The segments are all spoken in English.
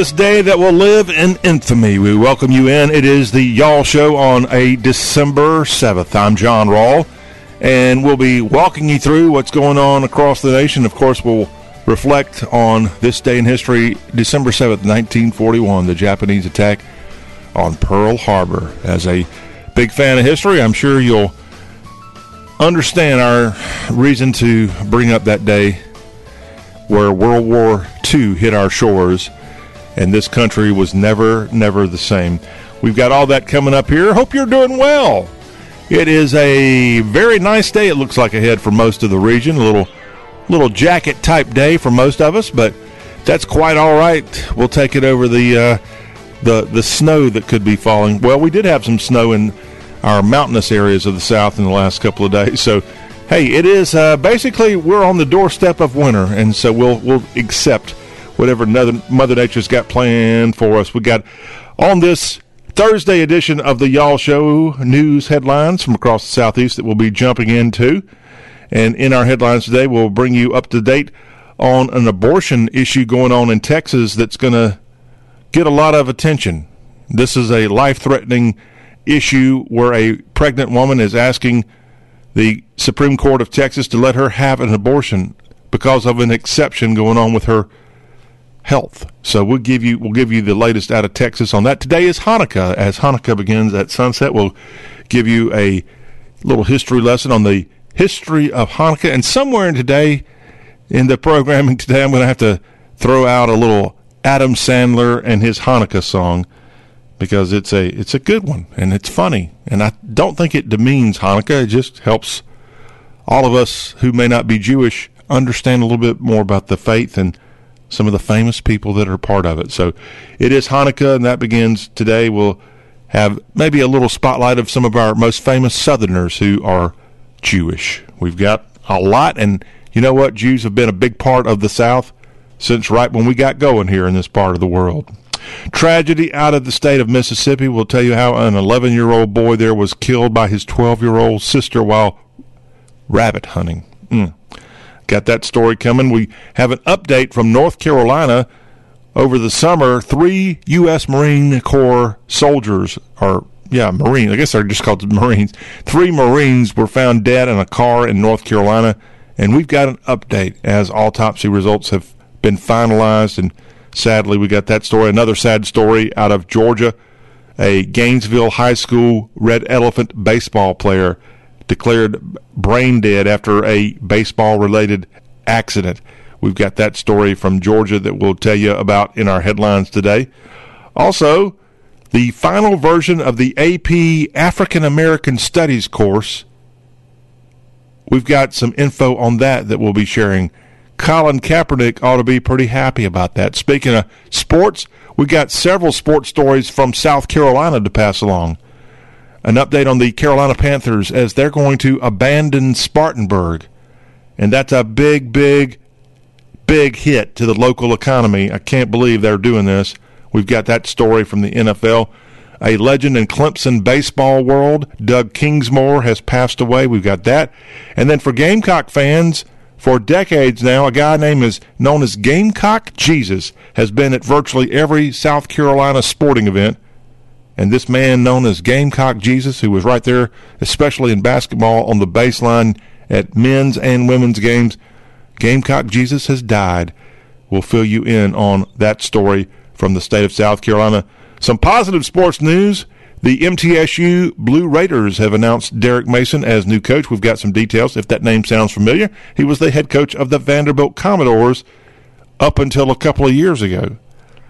this day that will live in infamy. We welcome you in. It is the Y'all Show on a December 7th. I'm John Rawl, and we'll be walking you through what's going on across the nation. Of course, we'll reflect on this day in history, December 7th, 1941, the Japanese attack on Pearl Harbor. As a big fan of history, I'm sure you'll understand our reason to bring up that day where World War II hit our shores and this country was never, never the same. We've got all that coming up here. Hope you're doing well. It is a very nice day, it looks like ahead for most of the region. A little, little jacket type day for most of us, but that's quite all right. We'll take it over the, uh, the, the snow that could be falling. Well, we did have some snow in our mountainous areas of the south in the last couple of days, so hey, it is uh, basically we're on the doorstep of winter, and so we'll we'll accept whatever Mother Nature's got planned for us. We got on this Thursday edition of the Y'all Show news headlines from across the southeast that we'll be jumping into, and in our headlines today, we'll bring you up to date on an abortion issue going on in Texas that's going to get a lot of attention. This is a life-threatening issue where a pregnant woman is asking the Supreme Court of Texas to let her have an abortion because of an exception going on with her health. So we'll give you we'll give you the latest out of Texas on that. Today is Hanukkah. As Hanukkah begins at sunset, we'll give you a little history lesson on the history of Hanukkah. And somewhere in today, in the programming today, I'm going to have to throw out a little Adam Sandler and his Hanukkah song because it's a it's a good one and it's funny and I don't think it demeans Hanukkah. It just helps all of us who may not be Jewish understand a little bit more about the faith and some of the famous people that are part of it. So it is Hanukkah and that begins today. We'll have maybe a little spotlight of some of our most famous Southerners who are Jewish. We've got a lot and you know what? Jews have been a big part of the South since right when we got going here in this part of the world. Tragedy out of the state of Mississippi. We'll tell you how an 11 year old boy there was killed by his 12 year old sister while rabbit hunting. Mm. Got that story coming. We have an update from North Carolina. Over the summer, three U.S. Marine Corps soldiers, or yeah, Marines, I guess they're just called Marines. Three Marines were found dead in a car in North Carolina, and we've got an update as autopsy results have been finalized and Sadly, we got that story. Another sad story out of Georgia. A Gainesville High School Red Elephant baseball player declared brain dead after a baseball related accident. We've got that story from Georgia that we'll tell you about in our headlines today. Also, the final version of the AP African American Studies course. We've got some info on that that we'll be sharing Colin Kaepernick ought to be pretty happy about that. Speaking of sports, we've got several sports stories from South Carolina to pass along. An update on the Carolina Panthers as they're going to abandon Spartanburg. And that's a big, big, big hit to the local economy. I can't believe they're doing this. We've got that story from the NFL. A legend in Clemson baseball world, Doug Kingsmore, has passed away. We've got that. And then for Gamecock fans, for decades now, a guy named is known as Gamecock Jesus has been at virtually every South Carolina sporting event. And this man known as Gamecock Jesus, who was right there, especially in basketball on the baseline at men's and women's games, Gamecock Jesus has died. We'll fill you in on that story from the state of South Carolina. Some positive sports news. The MTSU Blue Raiders have announced Derek Mason as new coach. We've got some details if that name sounds familiar. He was the head coach of the Vanderbilt Commodores up until a couple of years ago.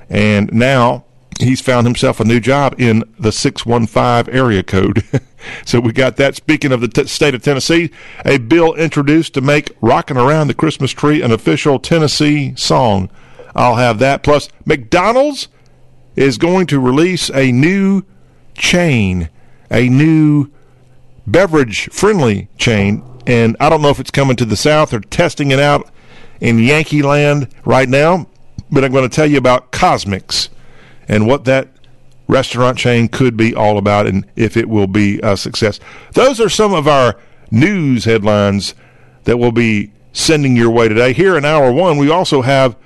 And now he's found himself a new job in the 615 area code. so we got that. Speaking of the t- state of Tennessee, a bill introduced to make Rocking Around the Christmas Tree an official Tennessee song. I'll have that. Plus, McDonald's is going to release a new chain, a new beverage friendly chain. And I don't know if it's coming to the South or testing it out in Yankee land right now, but I'm going to tell you about CosMc's and what that restaurant chain could be all about and if it will be a success. Those are some of our news headlines that we'll be sending your way today. Here in hour one, we also have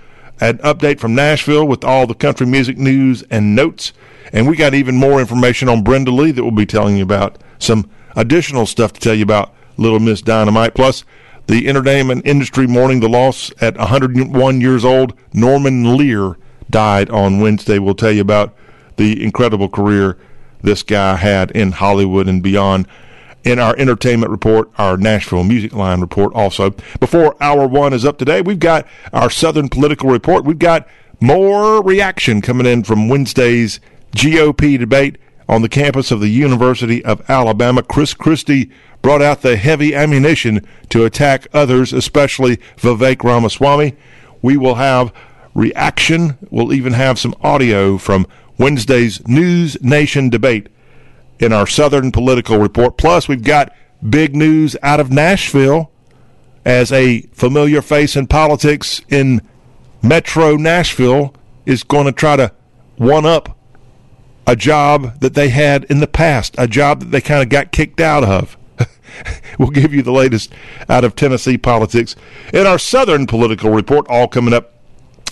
an update from Nashville with all the country music news and notes. And we got even more information on Brenda Lee that we'll be telling you about. Some additional stuff to tell you about Little Miss Dynamite. Plus, the entertainment industry mourning the loss at 101 years old. Norman Lear died on Wednesday. We'll tell you about the incredible career this guy had in Hollywood and beyond. In our entertainment report, our Nashville Music Line report also. Before hour one is up today, we've got our Southern political report. We've got more reaction coming in from Wednesday's GOP debate on the campus of the University of Alabama. Chris Christie brought out the heavy ammunition to attack others, especially Vivek Ramaswamy. We will have reaction. We'll even have some audio from Wednesday's News Nation debate in our Southern Political Report. Plus, we've got big news out of Nashville as a familiar face in politics in Metro Nashville is going to try to one up a job that they had in the past, a job that they kind of got kicked out of. we'll give you the latest out of Tennessee politics in our Southern Political Report, all coming up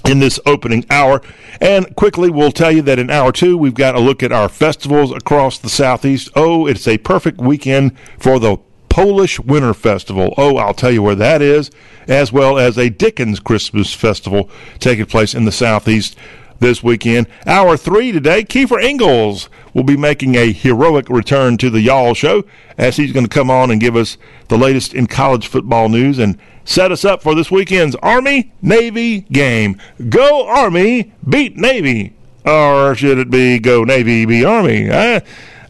in this opening hour. And quickly, we'll tell you that in hour two, we've got a look at our festivals across the Southeast. Oh, it's a perfect weekend for the Polish Winter Festival. Oh, I'll tell you where that is, as well as a Dickens Christmas Festival taking place in the Southeast this weekend. Hour three today, Keifer Engles will be making a heroic return to the Y'all Show as he's going to come on and give us the latest in college football news and set us up for this weekend's Army Navy game. Go Army, beat Navy. Or should it be go Navy, beat Army? Uh,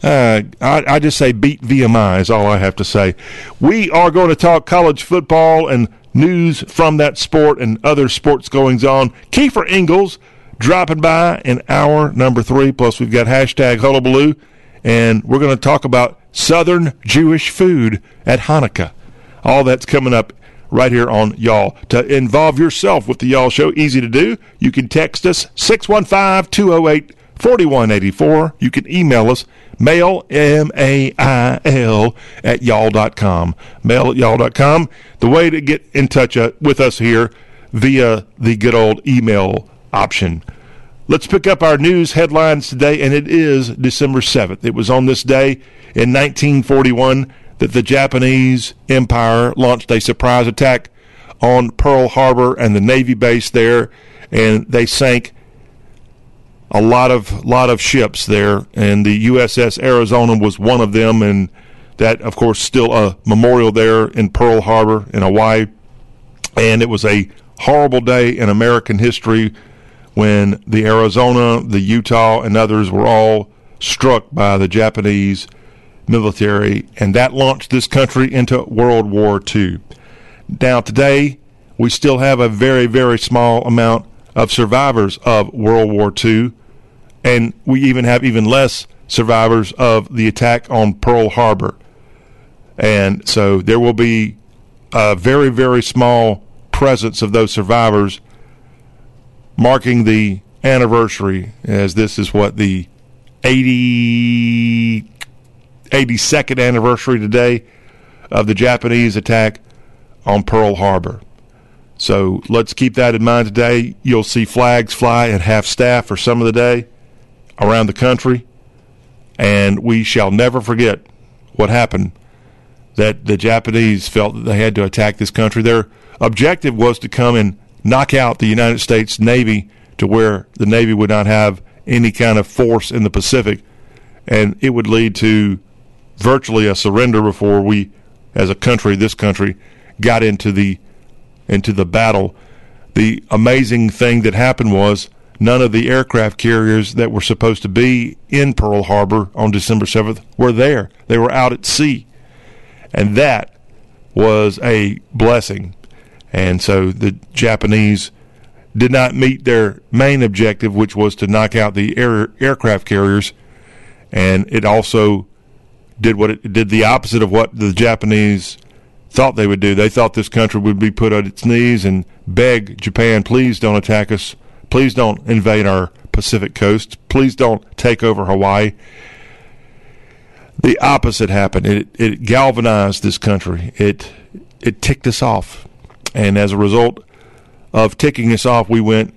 uh, I, I just say beat VMI is all I have to say. We are going to talk college football and news from that sport and other sports goings on. Keifer Engles dropping by in hour number three. Plus, we've got hashtag hullabaloo, and we're going to talk about Southern Jewish food at Hanukkah. All that's coming up right here on Y'all. To involve yourself with the Y'all Show, easy to do. You can text us 615 208 4184. You can email us mail, M A I L, at y'all.com. Mail at y'all.com. The way to get in touch uh, with us here via the good old email option. Let's pick up our news headlines today, and it is December 7th. It was on this day in 1941 that the Japanese Empire launched a surprise attack on Pearl Harbor and the Navy base there, and they sank a lot of lot of ships there, and the USS Arizona was one of them, and that, of course, still a memorial there in Pearl Harbor in Hawaii, and it was a horrible day in American history when the Arizona, the Utah, and others were all struck by the Japanese military, and that launched this country into World War II. Now, today, we still have a very, very small amount of survivors of World War II, and we even have even less survivors of the attack on Pearl Harbor. And so there will be a very, very small presence of those survivors marking the anniversary, as this is what the 80 82nd anniversary today of the Japanese attack on Pearl Harbor. So let's keep that in mind today. You'll see flags fly at half staff for some of the day around the country, and we shall never forget what happened that the Japanese felt that they had to attack this country. Their objective was to come and knock out the United States Navy to where the Navy would not have any kind of force in the Pacific, and it would lead to virtually a surrender before we, as a country, this country, got into the into the battle. The amazing thing that happened was none of the aircraft carriers that were supposed to be in Pearl Harbor on December 7th were there. They were out at sea. And that was a blessing. And so the Japanese did not meet their main objective, which was to knock out the air, aircraft carriers. And it also did what it did the opposite of what the Japanese thought they would do. They thought this country would be put on its knees and beg Japan, please don't attack us. Please don't invade our Pacific coast. Please don't take over Hawaii. The opposite happened. It, it galvanized this country. It it ticked us off, and as a result of ticking us off, we went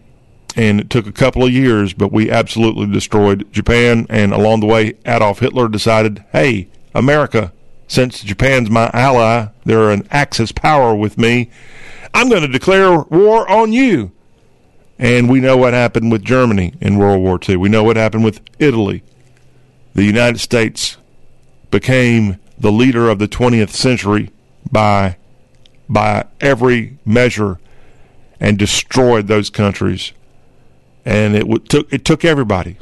and it took a couple of years, but we absolutely destroyed Japan. And along the way, Adolf Hitler decided, hey, America, since Japan's my ally, they're an Axis power with me, I'm going to declare war on you. And we know what happened with Germany in World War II. We know what happened with Italy. The United States became the leader of the 20th century by by every measure and destroyed those countries. And it took it took everybody.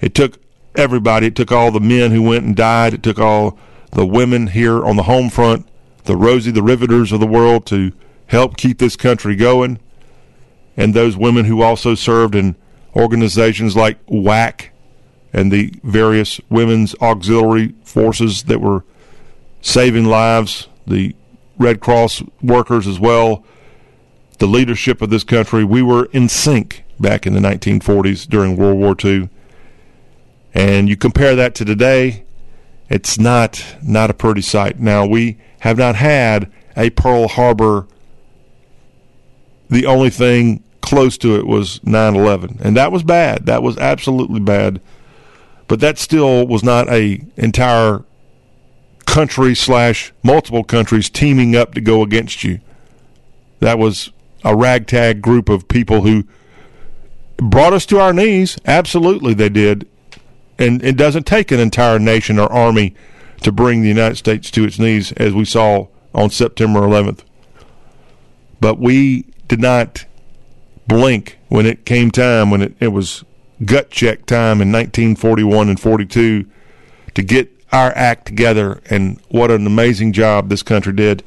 It took everybody. It took all the men who went and died. It took all the women here on the home front, the Rosie the Riveters of the world to help keep this country going. And those women who also served in organizations like WAC and the various women's auxiliary forces that were saving lives, the Red Cross workers as well, the leadership of this country. We were in sync back in the 1940s during World War II. And you compare that to today, it's not not a pretty sight. Now we have not had a Pearl Harbor. The only thing close to it was 9/11, and that was bad. That was absolutely bad. But that still was not a entire country slash multiple countries teaming up to go against you. That was a ragtag group of people who brought us to our knees. Absolutely, they did. And it doesn't take an entire nation or army to bring the United States to its knees, as we saw on September 11th. But we did not blink when it came time, when it, it was gut check time in 1941 and 42 to get our act together. And what an amazing job this country did.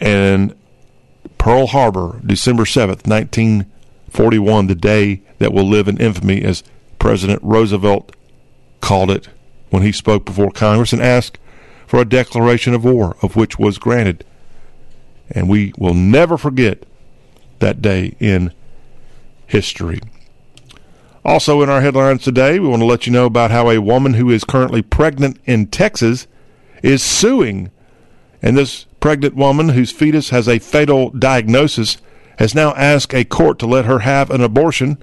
And Pearl Harbor, December 7th, 1941, the day that will live in infamy as President Roosevelt called it when he spoke before Congress and asked for a declaration of war, of which was granted. And we will never forget that day in history. Also, in our headlines today, we want to let you know about how a woman who is currently pregnant in Texas is suing. And this pregnant woman, whose fetus has a fatal diagnosis, has now asked a court to let her have an abortion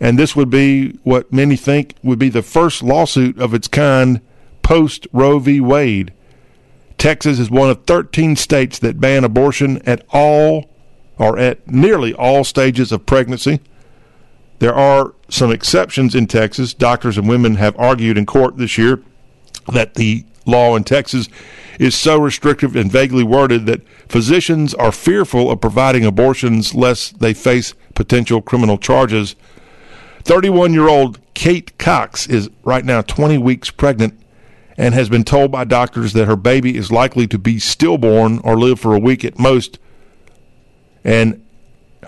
and this would be what many think would be the first lawsuit of its kind post Roe v. Wade. Texas is one of 13 states that ban abortion at all or at nearly all stages of pregnancy. There are some exceptions in Texas. Doctors and women have argued in court this year that the law in Texas is so restrictive and vaguely worded that physicians are fearful of providing abortions lest they face potential criminal charges 31 year old Kate Cox is right now 20 weeks pregnant and has been told by doctors that her baby is likely to be stillborn or live for a week at most. And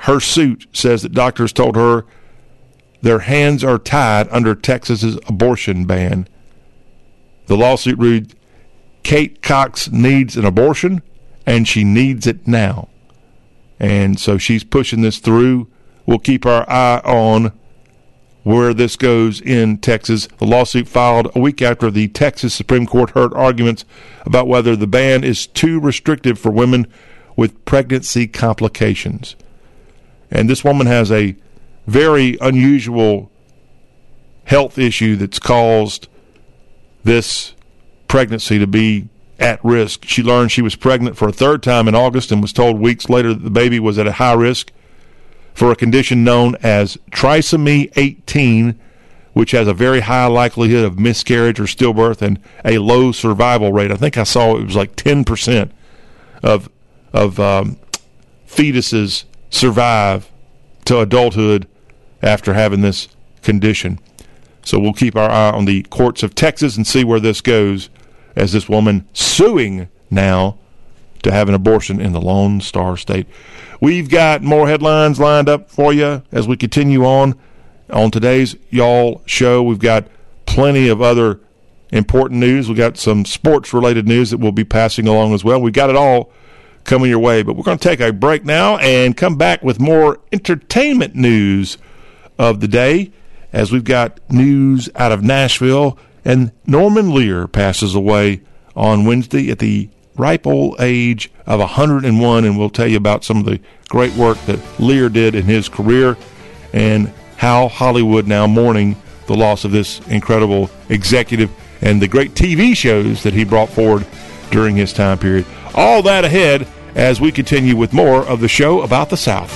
her suit says that doctors told her their hands are tied under Texas's abortion ban. The lawsuit reads Kate Cox needs an abortion and she needs it now. And so she's pushing this through. We'll keep our eye on where this goes in Texas. The lawsuit filed a week after the Texas Supreme Court heard arguments about whether the ban is too restrictive for women with pregnancy complications. And this woman has a very unusual health issue that's caused this pregnancy to be at risk. She learned she was pregnant for a third time in August and was told weeks later that the baby was at a high risk for a condition known as trisomy 18, which has a very high likelihood of miscarriage or stillbirth and a low survival rate. I think I saw it was like 10% of of um, fetuses survive to adulthood after having this condition. So we'll keep our eye on the courts of Texas and see where this goes as this woman suing now to have an abortion in the Lone Star State. We've got more headlines lined up for you as we continue on on today's Y'all show. We've got plenty of other important news. We've got some sports related news that we'll be passing along as well. We've got it all coming your way, but we're going to take a break now and come back with more entertainment news of the day as we've got news out of Nashville and Norman Lear passes away on Wednesday at the ripe old age of 101, and we'll tell you about some of the great work that Lear did in his career. and how Hollywood now mourning the loss of this incredible executive and the great TV shows that he brought forward during his time period. All that ahead as we continue with more of the show about the South.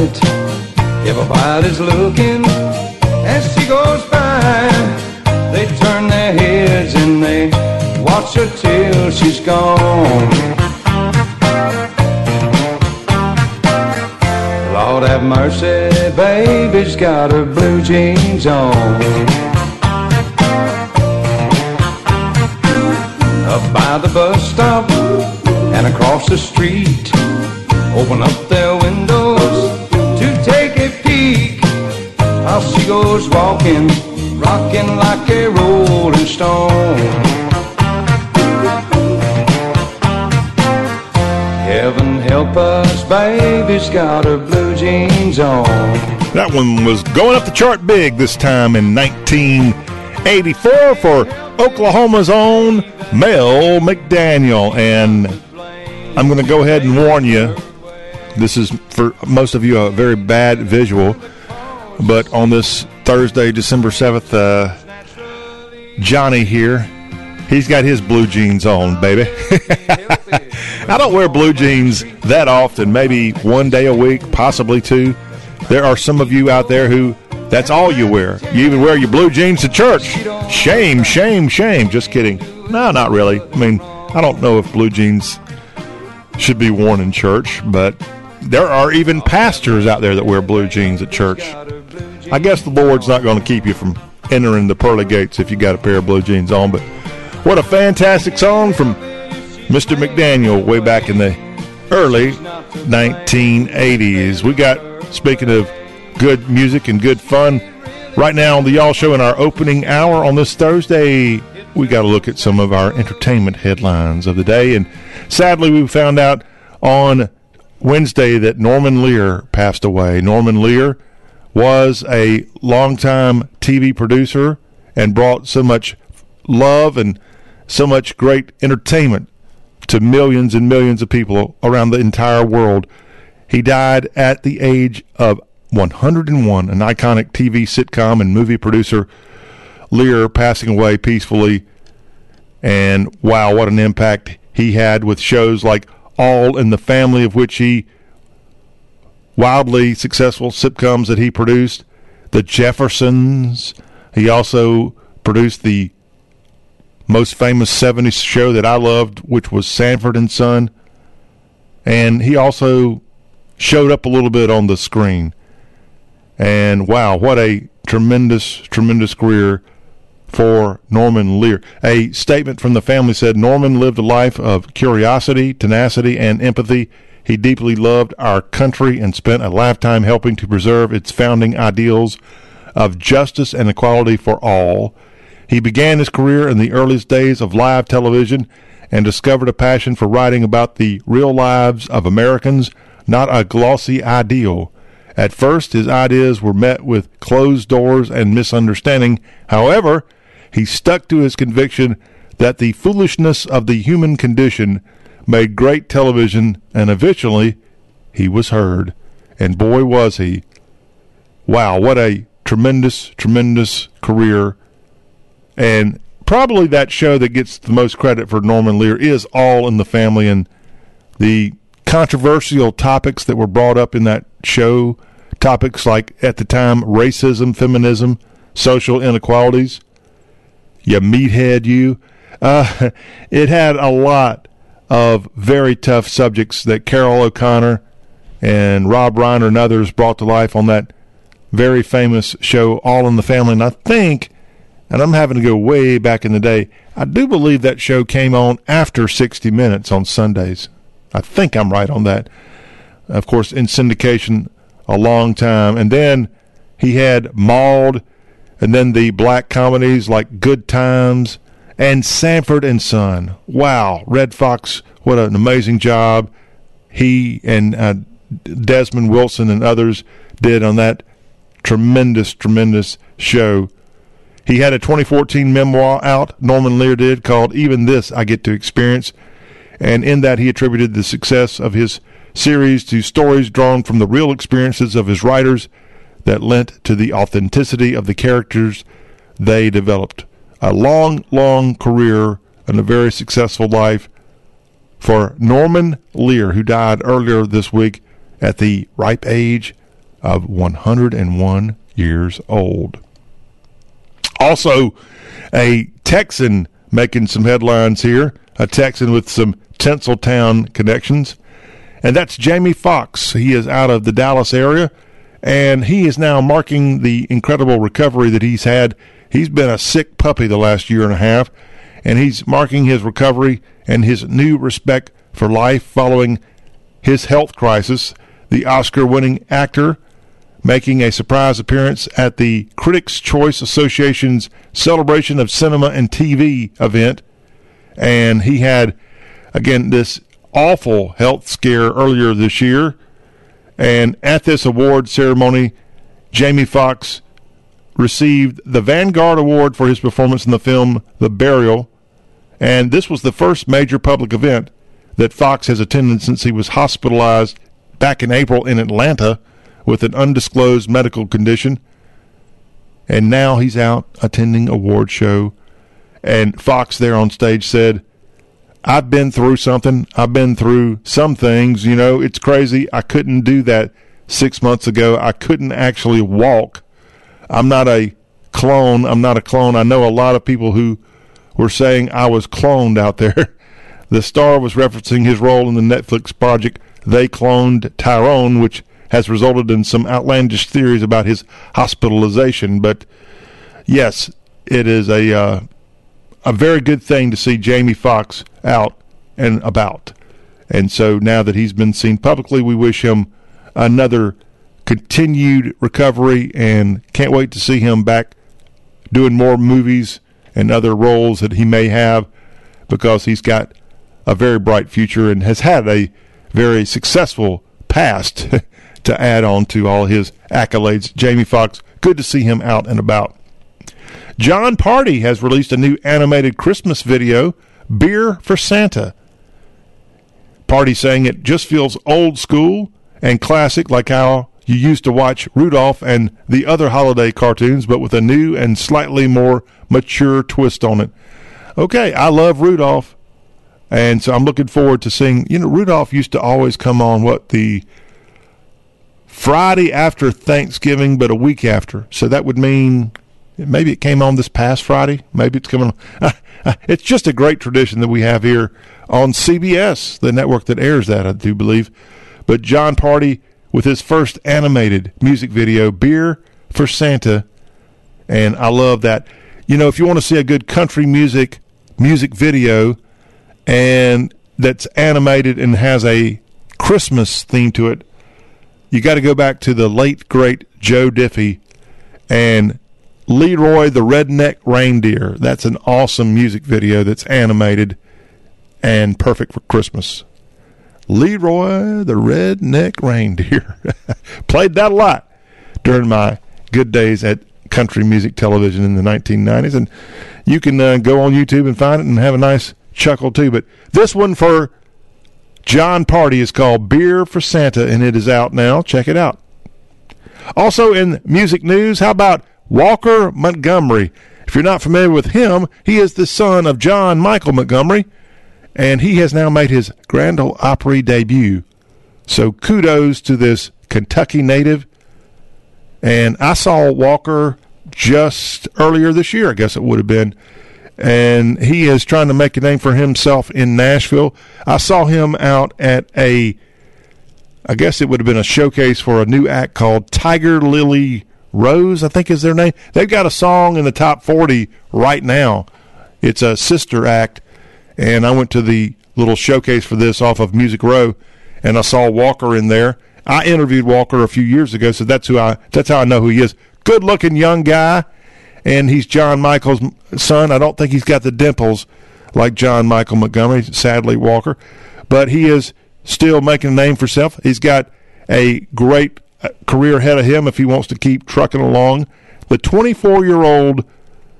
Light. Everybody's looking as she goes by. They turn their heads and they watch her till she's gone. Lord have mercy, baby's got her blue jeans on. Up by the bus stop and across the street open up their How she goes walking, rocking like a rolling stone. Heaven help us, baby's got her blue jeans on. That one was going up the chart big this time in 1984 for Oklahoma's own Mel McDaniel. And I'm going to go ahead and warn you this is for most of you a very bad visual, but on this Thursday, December 7th, uh, Johnny here, he's got his blue jeans on, baby. I don't wear blue jeans that often, maybe one day a week, possibly two. There are some of you out there who that's all you wear. You even wear your blue jeans to church. Shame, shame, shame. Just kidding. No, not really. I mean, I don't know if blue jeans should be worn in church, but there are even pastors out there that wear blue jeans at church. I guess the Lord's not going to keep you from entering the pearly gates if you got a pair of blue jeans on. But what a fantastic song from Mr. McDaniel way back in the early 1980s. We got, speaking of good music and good fun, right now on the Y'all Show in our opening hour on this Thursday, we got to look at some of our entertainment headlines of the day. And sadly, we found out on Wednesday that Norman Lear passed away. Norman Lear was a longtime TV producer and brought so much love and so much great entertainment to millions and millions of people around the entire world. He died at the age of 101, an iconic TV sitcom and movie producer. Lear passing away peacefully. And wow, what an impact he had with shows like all in the family of which he wildly successful sitcoms that he produced. The Jeffersons. He also produced the most famous 70s show that I loved, which was Sanford and Son. And he also showed up a little bit on the screen. And wow, what a tremendous, tremendous career for Norman Lear. A statement from the family said Norman lived a life of curiosity, tenacity, and empathy. He deeply loved our country and spent a lifetime helping to preserve its founding ideals of justice and equality for all. He began his career in the earliest days of live television and discovered a passion for writing about the real lives of Americans, not a glossy ideal. At first, his ideas were met with closed doors and misunderstanding. However, he stuck to his conviction that the foolishness of the human condition made great television, and eventually he was heard. And boy, was he. Wow, what a tremendous, tremendous career. And probably that show that gets the most credit for Norman Lear is All in the Family and the controversial topics that were brought up in that show. Topics like, at the time, racism, feminism, social inequalities you meathead, you. Uh, it had a lot of very tough subjects that Carroll O'Connor and Rob Reiner and others brought to life on that very famous show, All in the Family. And I think, and I'm having to go way back in the day, I do believe that show came on after 60 Minutes on Sundays. I think I'm right on that. Of course, in syndication a long time. And then he had Maude and then the black comedies like Good Times and Sanford and Son. Wow, Redd Foxx, what an amazing job he and uh, Desmond Wilson and others did on that tremendous, tremendous show. He had a 2014 memoir out, Norman Lear did, called Even This I Get to Experience. And in that, he attributed the success of his series to stories drawn from the real experiences of his writers that lent to the authenticity of the characters they developed. A long, long career and a very successful life for Norman Lear, who died earlier this week at the ripe age of 101 years old. Also, a Texan making some headlines here, a Texan with some Tinseltown connections, and that's Jamie Foxx. He is out of the Dallas area, and he is now marking the incredible recovery that he's had. He's been a sick puppy the last year and a half, and he's marking his recovery and his new respect for life following his health crisis. The Oscar winning actor making a surprise appearance at the Critics' Choice Association's celebration of cinema and TV event. And he had, again, this awful health scare earlier this year. And at this award ceremony, Jamie Foxx received the Vanguard Award for his performance in the film The Burial. And this was the first major public event that Foxx has attended since he was hospitalized back in April in Atlanta with an undisclosed medical condition. And now he's out attending award show. And Foxx there on stage said, I've been through something. I've been through some things. You know, it's crazy. I couldn't do that six months ago. I couldn't actually walk. I'm not a clone. I'm not a clone. I know a lot of people who were saying I was cloned out there. the star was referencing his role in the Netflix project They Cloned Tyrone, which has resulted in some outlandish theories about his hospitalization. But yes, it is a uh, a very good thing to see Jamie Foxx out and about. And so now that he's been seen publicly, we wish him another continued recovery and can't wait to see him back doing more movies and other roles that he may have because he's got a very bright future and has had a very successful past to add on to all his accolades. Jamie Foxx, good to see him out and about. Jon Pardi has released a new animated Christmas video, Beer for Santa. Pardi saying it just feels old school and classic, like how you used to watch Rudolph and the other holiday cartoons, but with a new and slightly more mature twist on it. Okay, I love Rudolph. And so I'm looking forward to seeing, you know, Rudolph used to always come on what the Friday after Thanksgiving, but a week after. So that would mean maybe it came on this past Friday. Maybe it's coming on. It's just a great tradition that we have here on CBS, the network that airs that, I do believe. But Jon Pardi with his first animated music video, Beer for Santa. And I love that. You know, if you want to see a good country music music video and that's animated and has a Christmas theme to it, you got to go back to the late great Joe Diffie and Leroy the Redneck Reindeer. That's an awesome music video that's animated and perfect for Christmas. Leroy the Redneck Reindeer. Played that a lot during my good days at country music television in the 1990s. And you can uh, go on YouTube and find it and have a nice chuckle too. But this one for Jon Pardi is called Beer for Santa, and it is out now. Check it out. Also in music news, how about Walker Montgomery? If you're not familiar with him, he is the son of John Michael Montgomery, and he has now made his Grand Ole Opry debut. So kudos to this Kentucky native. And I saw Walker just earlier this year, I guess it would have been and he is trying to make a name for himself in Nashville. I saw him out at a, I guess it would have been a showcase for a new act called Tiger Lily Rose, I think is their name. They've got a song in the top 40 right now. It's a sister act, and I went to the little showcase for this off of Music Row, and I saw Walker in there. I interviewed Walker a few years ago, so that's who I that's how I know who he is. Good looking young guy and he's John Michael's son. I don't think he's got the dimples like John Michael Montgomery, sadly, Walker, but he is still making a name for himself. He's got a great uh, career ahead of him if he wants to keep trucking along. The 24 year old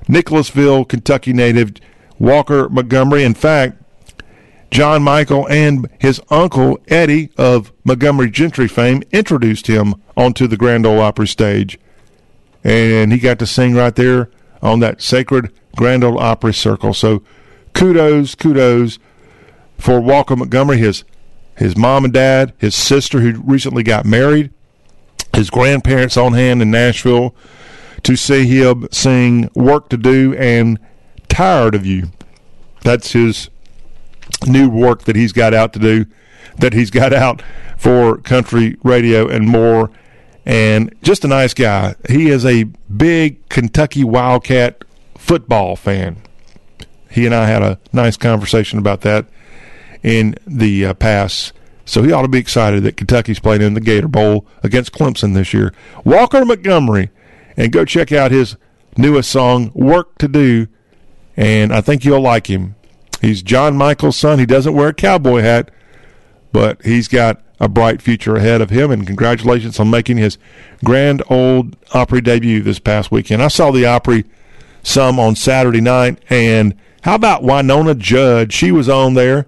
Nicholasville, Kentucky native Walker Montgomery, in fact, John Michael and his uncle Eddie of Montgomery Gentry fame introduced him onto the Grand Ole Opry stage. And he got to sing right there on that sacred Grand Ole Opry circle. So kudos, kudos for Walker Montgomery, his his mom and dad, his sister who recently got married, his grandparents on hand in Nashville to see him sing Work to Do and Tired of You. That's his new work that he's got out to do, that he's got out for country radio and more. And just a nice guy. He is a big Kentucky Wildcat football fan. He and I had a nice conversation about that in the uh, past. So he ought to be excited that Kentucky's playing in the Gator Bowl against Clemson this year. Walker Montgomery, and go check out his newest song, Work to Do, and I think you'll like him. He's John Michael's son. He doesn't wear a cowboy hat, but he's got a bright future ahead of him, and congratulations on making his grand old Opry debut this past weekend. I saw the Opry some on Saturday night, and how about Wynonna Judd? She was on there,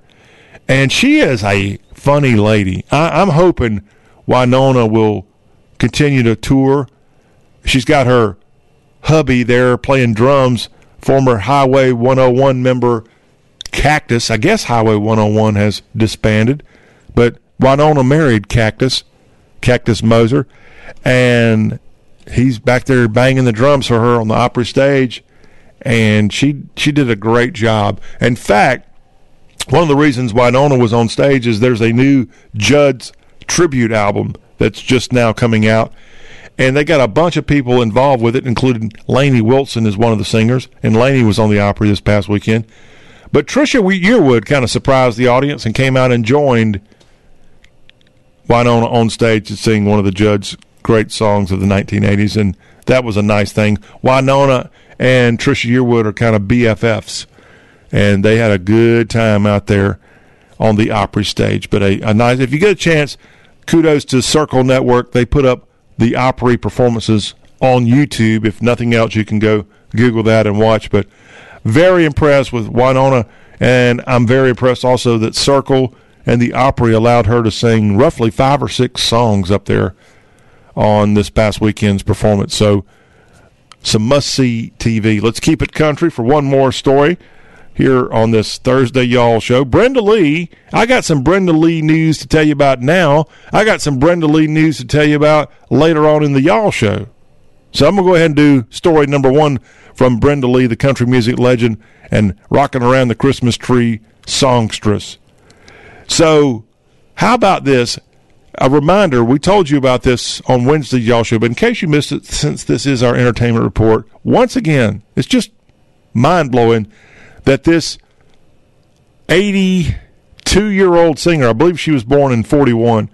and she is a funny lady. I, I'm hoping Wynonna will continue to tour. She's got her hubby there playing drums, former Highway 101 member Cactus. I guess Highway 101 has disbanded, but Wynonna married Cactus, Cactus Moser, and he's back there banging the drums for her on the Opry stage and she she did a great job. In fact, one of the reasons Wynonna was on stage is there's a new Judd's tribute album that's just now coming out. And they got a bunch of people involved with it, including Lainey Wilson is one of the singers, and Lainey was on the Opry this past weekend. But Trisha Yearwood kind of surprised the audience and came out and joined Wynonna on stage to sing one of the Judd's great songs of the 1980s, and that was a nice thing. Wynonna and Trisha Yearwood are kind of BFFs, and they had a good time out there on the Opry stage. But a, a nice, if you get a chance, kudos to Circle Network. They put up the Opry performances on YouTube. If nothing else, you can go Google that and watch. But very impressed with Wynonna, and I'm very impressed also that Circle and the Opry allowed her to sing roughly five or six songs up there on this past weekend's performance. So some must see TV. Let's keep it country for one more story here on this Thursday Y'all show. Brenda Lee, I got some Brenda Lee news to tell you about now. I got some Brenda Lee news to tell you about later on in the Y'all show. So I'm going to go ahead and do story number one from Brenda Lee, the country music legend and rocking around the Christmas tree songstress. So, how about this? a reminder, we told you about this on Wednesday, y'all show, but in case you missed it, since this is our entertainment report, once again, it's just mind blowing that this 82 year old singer, I believe she was born in 41,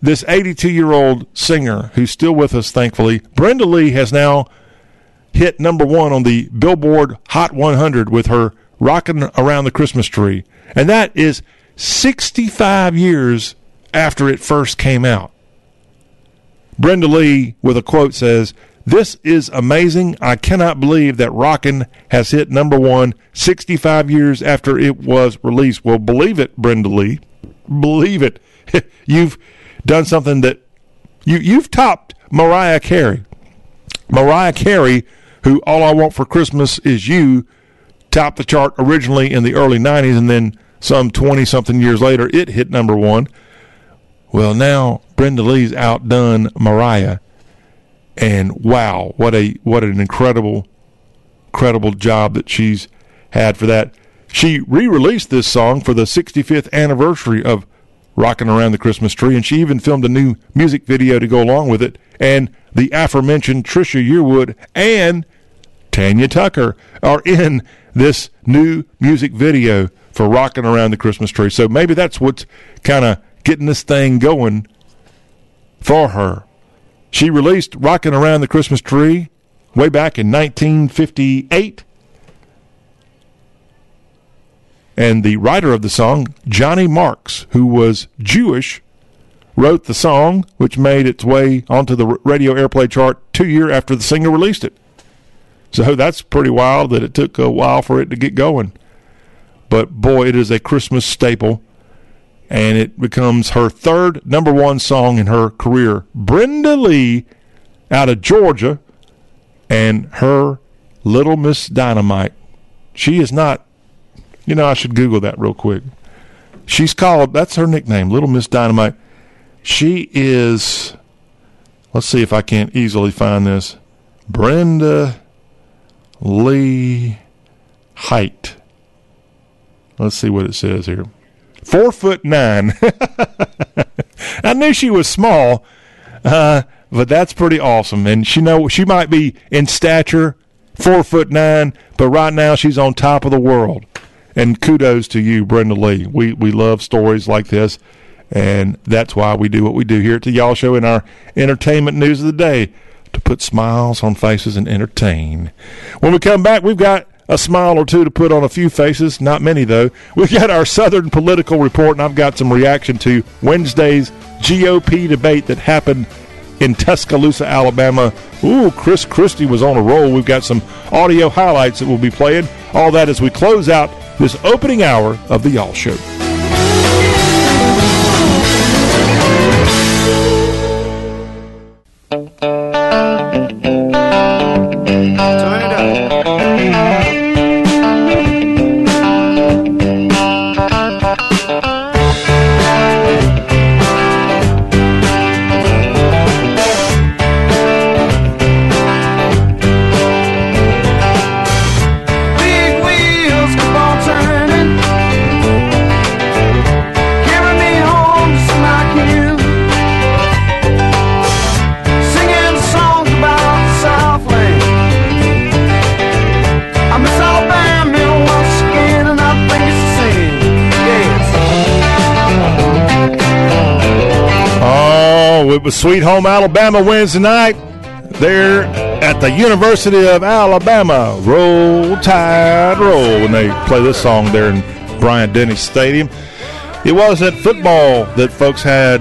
this 82 year old singer who's still with us, thankfully, Brenda Lee has now hit number one on the Billboard Hot 100 with her Rocking Around the Christmas Tree. And that is 65 years after it first came out. Brenda Lee, with a quote, says, This is amazing. I cannot believe that Rockin' has hit number one 65 years after it was released. Well, believe it, Brenda Lee. Believe it. you've done something that you, you've topped Mariah Carey. Mariah Carey, who All I Want for Christmas Is You, topped the chart originally in the early 90s, and then some 20 something years later, it hit number one. Well, now Brenda Lee's outdone Mariah, and wow, what a what an incredible, incredible job that she's had for that. She re-released this song for the 65th anniversary of "Rocking Around the Christmas Tree," and she even filmed a new music video to go along with it. And the aforementioned Trisha Yearwood and Tanya Tucker are in this new music video for "Rocking Around the Christmas Tree." So maybe that's what's kind of getting this thing going for her. She released Rocking Around the Christmas Tree way back in 1958. And the writer of the song, Johnny Marks, who was Jewish, wrote the song, which made its way onto the radio airplay chart two years after the singer released it. So that's pretty wild that it took a while for it to get going. But boy, it is a Christmas staple, and it becomes her third number one song in her career. Brenda Lee out of Georgia and her Little Miss Dynamite. She is not, you know, I should Google that real quick. She's called, that's her nickname, Little Miss Dynamite. She is, let's see if I can't easily find this. Brenda Lee height. Let's see what it says here. Four foot nine. I knew she was small, uh, but that's pretty awesome. And she know she might be in stature four foot nine, but right now she's on top of the world. And kudos to you, Brenda Lee. We we love stories like this, and that's why we do what we do here at the Y'all Show in our entertainment news of the day to put smiles on faces and entertain. When we come back, we've got a smile or two to put on a few faces, not many though. We've got our Southern political report, and I've got some reaction to Wednesday's GOP debate that happened in Tuscaloosa, Alabama. Ooh, Chris Christie was on a roll. We've got some audio highlights that we'll be playing. All that as we close out this opening hour of the Y'all Show. Was Sweet Home Alabama Wednesday night there at the University of Alabama. Roll Tide Roll when they play this song there in Bryant Denny Stadium. It was that football that folks had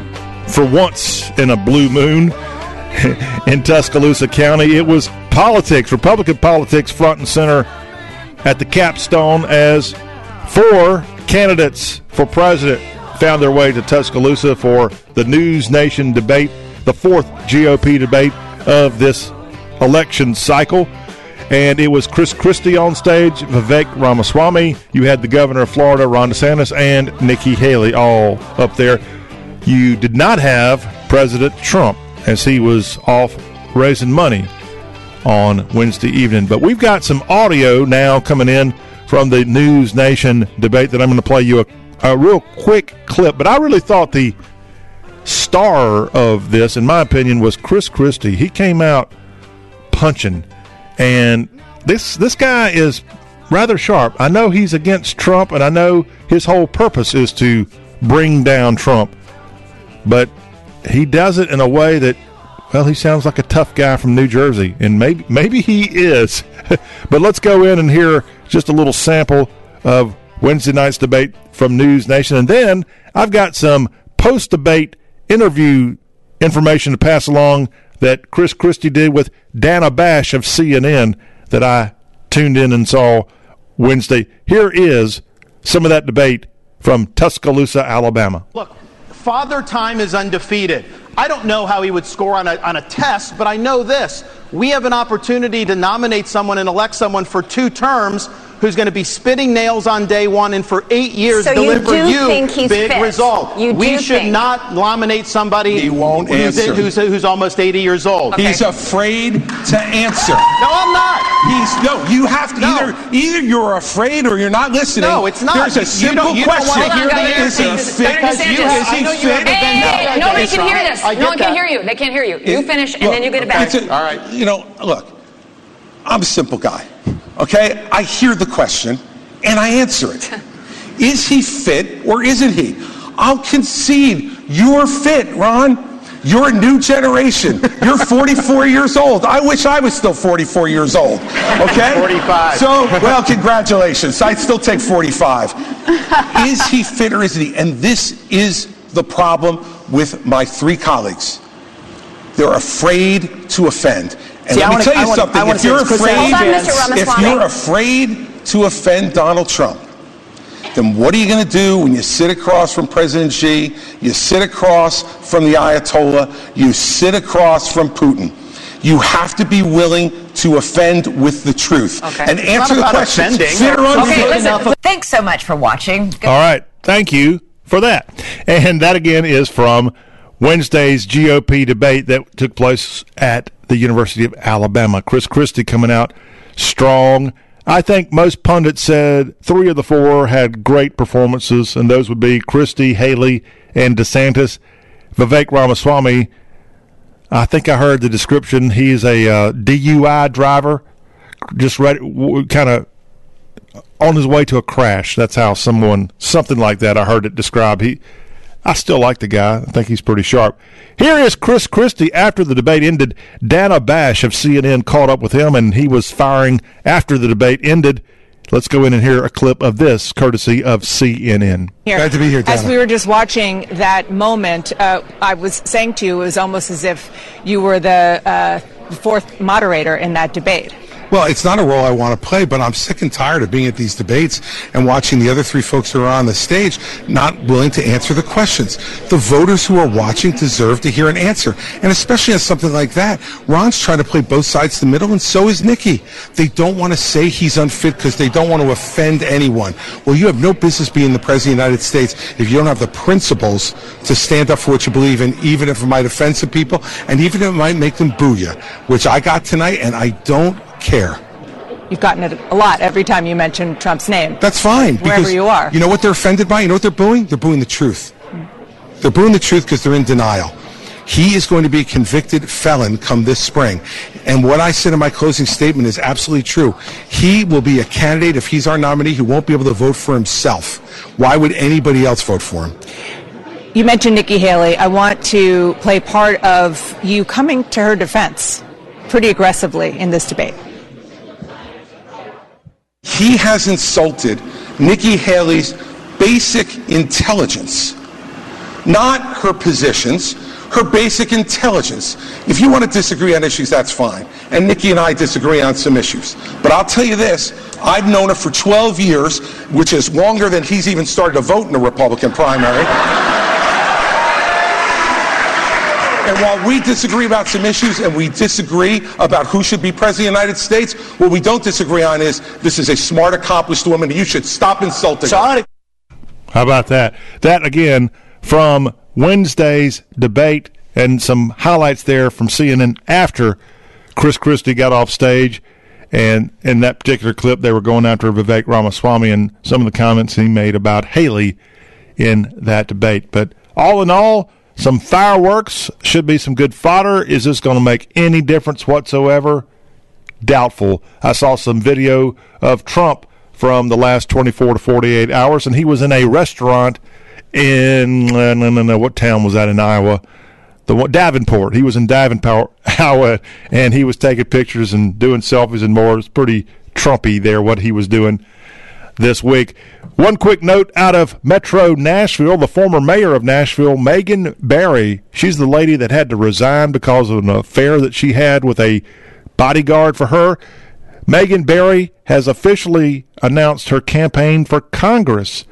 for once in a blue moon in Tuscaloosa County. It was politics, Republican politics, front and center at the capstone as four candidates for president found their way to Tuscaloosa for the News Nation debate, the fourth GOP debate of this election cycle. And it was Chris Christie on stage, Vivek Ramaswamy. You had the governor of Florida, Ron DeSantis, and Nikki Haley all up there. You did not have President Trump as he was off raising money on Wednesday evening. But we've got some audio now coming in from the News Nation debate that I'm going to play you a a real quick clip, but I really thought the star of this, in my opinion, was Chris Christie. He came out punching, and this this guy is rather sharp. I know he's against Trump, and I know his whole purpose is to bring down Trump, but he does it in a way that well, he sounds like a tough guy from New Jersey, and maybe maybe he is. but let's go in and hear just a little sample of Wednesday night's debate from News Nation. And then I've got some post debate interview information to pass along that Chris Christie did with Dana Bash of CNN that I tuned in and saw Wednesday. Here is some of that debate from Tuscaloosa, Alabama. Look, Father Time is undefeated. I don't know how he would score on a, on a test, but I know this. We have an opportunity to nominate someone and elect someone for two terms who's going to be spitting nails on day one and for eight years so deliver you, you big fit. result. You we should think. not nominate somebody He won't who's, answer. who's, who's almost 80 years old. He's afraid to answer. No, I'm not. He's no. You have to No. either either you're afraid or you're not listening. No, it's not. There's a You simple don't- you don't question. wanna hear the is he answer. fit? Because you- Is I he know you fit? have a Hey, vendetta hey, nobody can hear this. No one can hear you. They can't hear you. You finish, and then you get it back. it's a- All right. You know, look, I'm a simple guy. Okay, I hear the question and I answer it. Is he fit or isn't he? I'll concede you're fit, Ron. You're a new generation. You're 44 years old. I wish I was still 44 years old. Okay? 45. So, well, congratulations. I'd still take 45. is he fit or isn't he? And this is the problem with my three colleagues. They're afraid to offend. And See, I let me wanna- tell you wanna- something. Wanna if you're afraid, on, if you're afraid to offend Donald Trump, then what are you going to do when you sit across from President Xi, you sit across from the Ayatollah, you sit across from Putin? You have to be willing to offend with the truth Okay. and answer the about question. offending. Fit or Okay, unfit? Listen. Thanks so much for watching. Good- All right. Thank you for that. And that again is from Wednesday's GOP debate that took place at the University of Alabama. Chris Christie coming out strong. I think most pundits said three of the four had great performances, and those would be Christie, Haley, and DeSantis. Vivek Ramaswamy, I think I heard the description. He's a uh, DUI driver, just ready, kind of on his way to a crash. That's how someone, something like that, I heard it described. He, I still like the guy. I think he's pretty sharp. Here is Chris Christie after the debate ended. Dana Bash of CNN caught up with him, and he was firing after the debate ended. Let's go in and hear a clip of this, courtesy of CNN. here. Glad to be here, As we were just watching that moment, uh, I was saying to you, it was almost as if you were the uh, fourth moderator in that debate. Well, it's not a role I want to play, but I'm sick and tired of being at these debates and watching the other three folks who are on the stage not willing to answer the questions. The voters who are watching deserve to hear an answer, and especially on something like that. Ron's trying to play both sides to the middle, and so is Nikki. They don't want to say he's unfit because they don't want to offend anyone. Well, you have no business being the president of the United States if you don't have the principles to stand up for what you believe in, even if it might offend some people, and even if it might make them boo you, which I got tonight, and I don't care. You've gotten it a lot every time you mention Trump's name. That's fine. Wherever you are. You know what they're offended by? You know what they're booing? They're booing the truth. They're booing the truth because they're in denial. He is going to be a convicted felon come this spring. And what I said in my closing statement is absolutely true. He will be a candidate, if he's our nominee, who won't be able to vote for himself. Why would anybody else vote for him? You mentioned Nikki Haley. I want to play part of you coming to her defense pretty aggressively in this debate. He has insulted Nikki Haley's basic intelligence, not her positions, her basic intelligence. If you want to disagree on issues, that's fine. And Nikki and I disagree on some issues. But I'll tell you this I've known her for 12 years, which is longer than he's even started to vote in the Republican primary. And while we disagree about some issues and we disagree about who should be president of the United States, what we don't disagree on is this is a smart, accomplished woman. and You should stop insulting So her. How about that? That again from Wednesday's debate and some highlights there from CNN after Chris Christie got off stage. And in that particular clip, they were going after Vivek Ramaswamy and some of the comments he made about Haley in that debate. But all in all, some fireworks should be some good fodder. Is this going to make any difference whatsoever? doubtful. I saw some video of Trump from the last 24 to 48 hours, and he was in a restaurant in no, no, no, what town was that in Iowa? The one, Davenport. He was in Davenport, Iowa, and he was taking pictures and doing selfies and more. It was pretty Trumpy there what he was doing this week. One quick note out of Metro Nashville, the former mayor of Nashville, Megan Barry. She's the lady that had to resign because of an affair that she had with a bodyguard for her. Megan Barry has officially announced her campaign for Congress.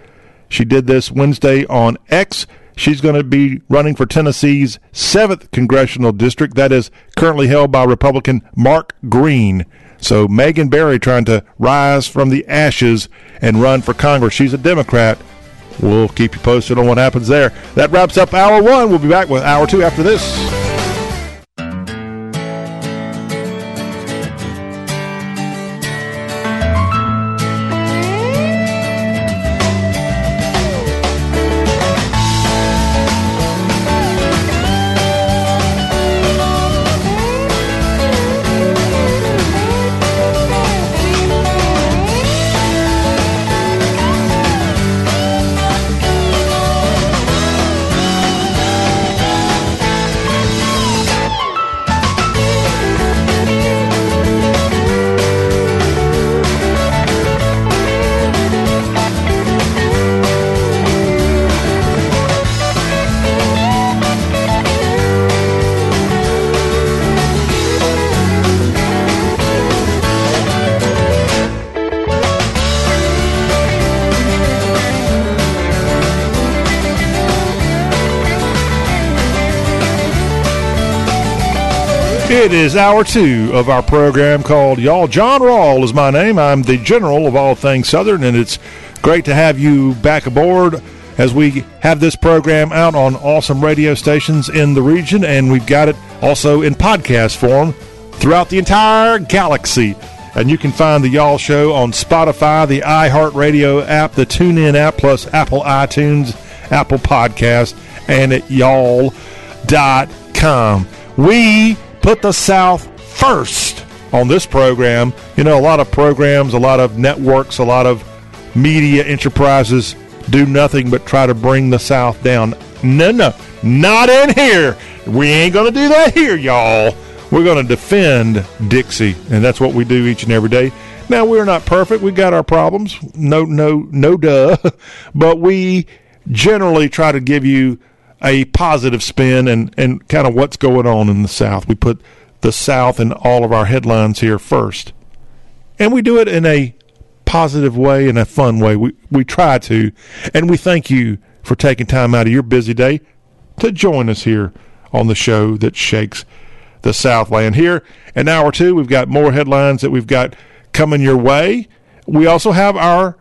She did this Wednesday on X. She's going to be running for Tennessee's 7th congressional district that is currently held by Republican Mark Green. So Megan Barry trying to rise from the ashes and run for Congress. She's a Democrat. We'll keep you posted on what happens there. That wraps up hour one. We'll be back with hour two after this. Is hour two of our program called Y'all. John Rawl is my name. I'm the general of all things Southern, and it's great to have you back aboard as we have this program out on awesome radio stations in the region, and we've got it also in podcast form throughout the entire galaxy. And you can find the Y'all Show on Spotify, the iHeartRadio app, the TuneIn app, plus Apple iTunes, Apple Podcast, and at y'all.com. We put the South first on this program. You know, a lot of programs, a lot of networks, a lot of media enterprises do nothing but try to bring the South down. No, no, not in here. We ain't going to do that here, y'all. We're going to defend Dixie, and that's what we do each and every day. Now, we're not perfect. We got our problems. No, no, no, duh. But we generally try to give you a positive spin and, and kind of what's going on in the South. We put the South in all of our headlines here first. And we do it in a positive way, in a fun way. We, we try to. And we thank you for taking time out of your busy day to join us here on the show that shakes the Southland. Here in an hour two, we've got more headlines that we've got coming your way. We also have our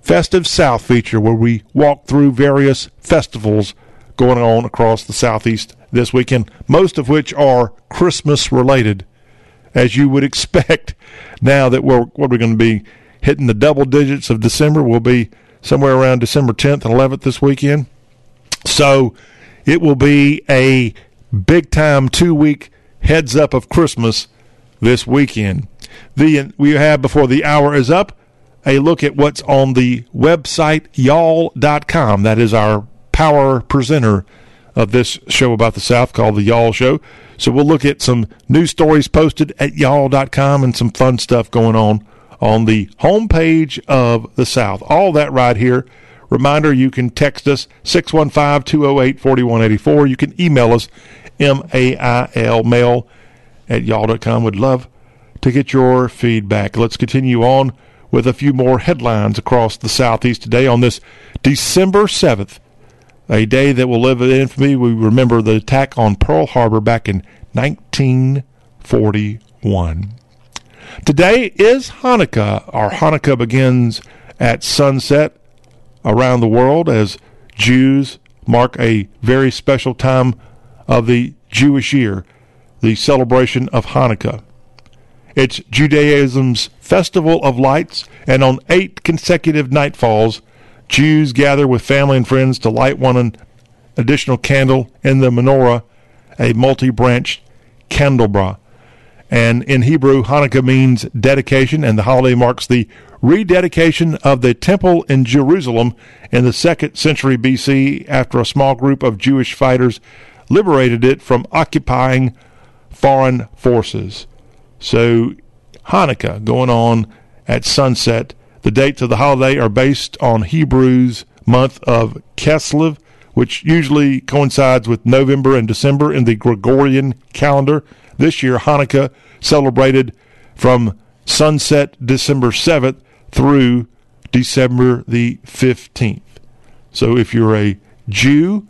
Festive South feature where we walk through various festivals going on across the Southeast this weekend, most of which are Christmas related, as you would expect now that we're what we're going to be hitting the double digits of December. We'll be somewhere around December 10th and 11th this weekend. So it will be a big time two week heads up of Christmas this weekend. The we have before the hour is up a look at what's on the website y'all.com. That is our power presenter of this show about the South called The Y'all Show. So we'll look at some news stories posted at y'all.com and some fun stuff going on on the homepage of the South. All that right here. Reminder you can text us 615 208 4184. You can email us M-A-I-L mail at y'all.com. Would love to get your feedback. Let's continue on with a few more headlines across the Southeast today on this December 7th, a day that will live in infamy. We remember the attack on Pearl Harbor back in 1941. Today is Hanukkah. Our Hanukkah begins at sunset around the world as Jews mark a very special time of the Jewish year, the celebration of Hanukkah. It's Judaism's festival of lights, and on eight consecutive nightfalls, Jews gather with family and friends to light one additional candle in the menorah, a multi branched candelabra. And in Hebrew, Hanukkah means dedication, and the holiday marks the rededication of the temple in Jerusalem in the second century BC after a small group of Jewish fighters liberated it from occupying foreign forces. So, Hanukkah going on at sunset the dates of the holiday are based on Hebrew's month of Kislev, which usually coincides with November and December in the Gregorian calendar. This year, Hanukkah celebrated from sunset December 7th through December the 15th. So if you're a Jew,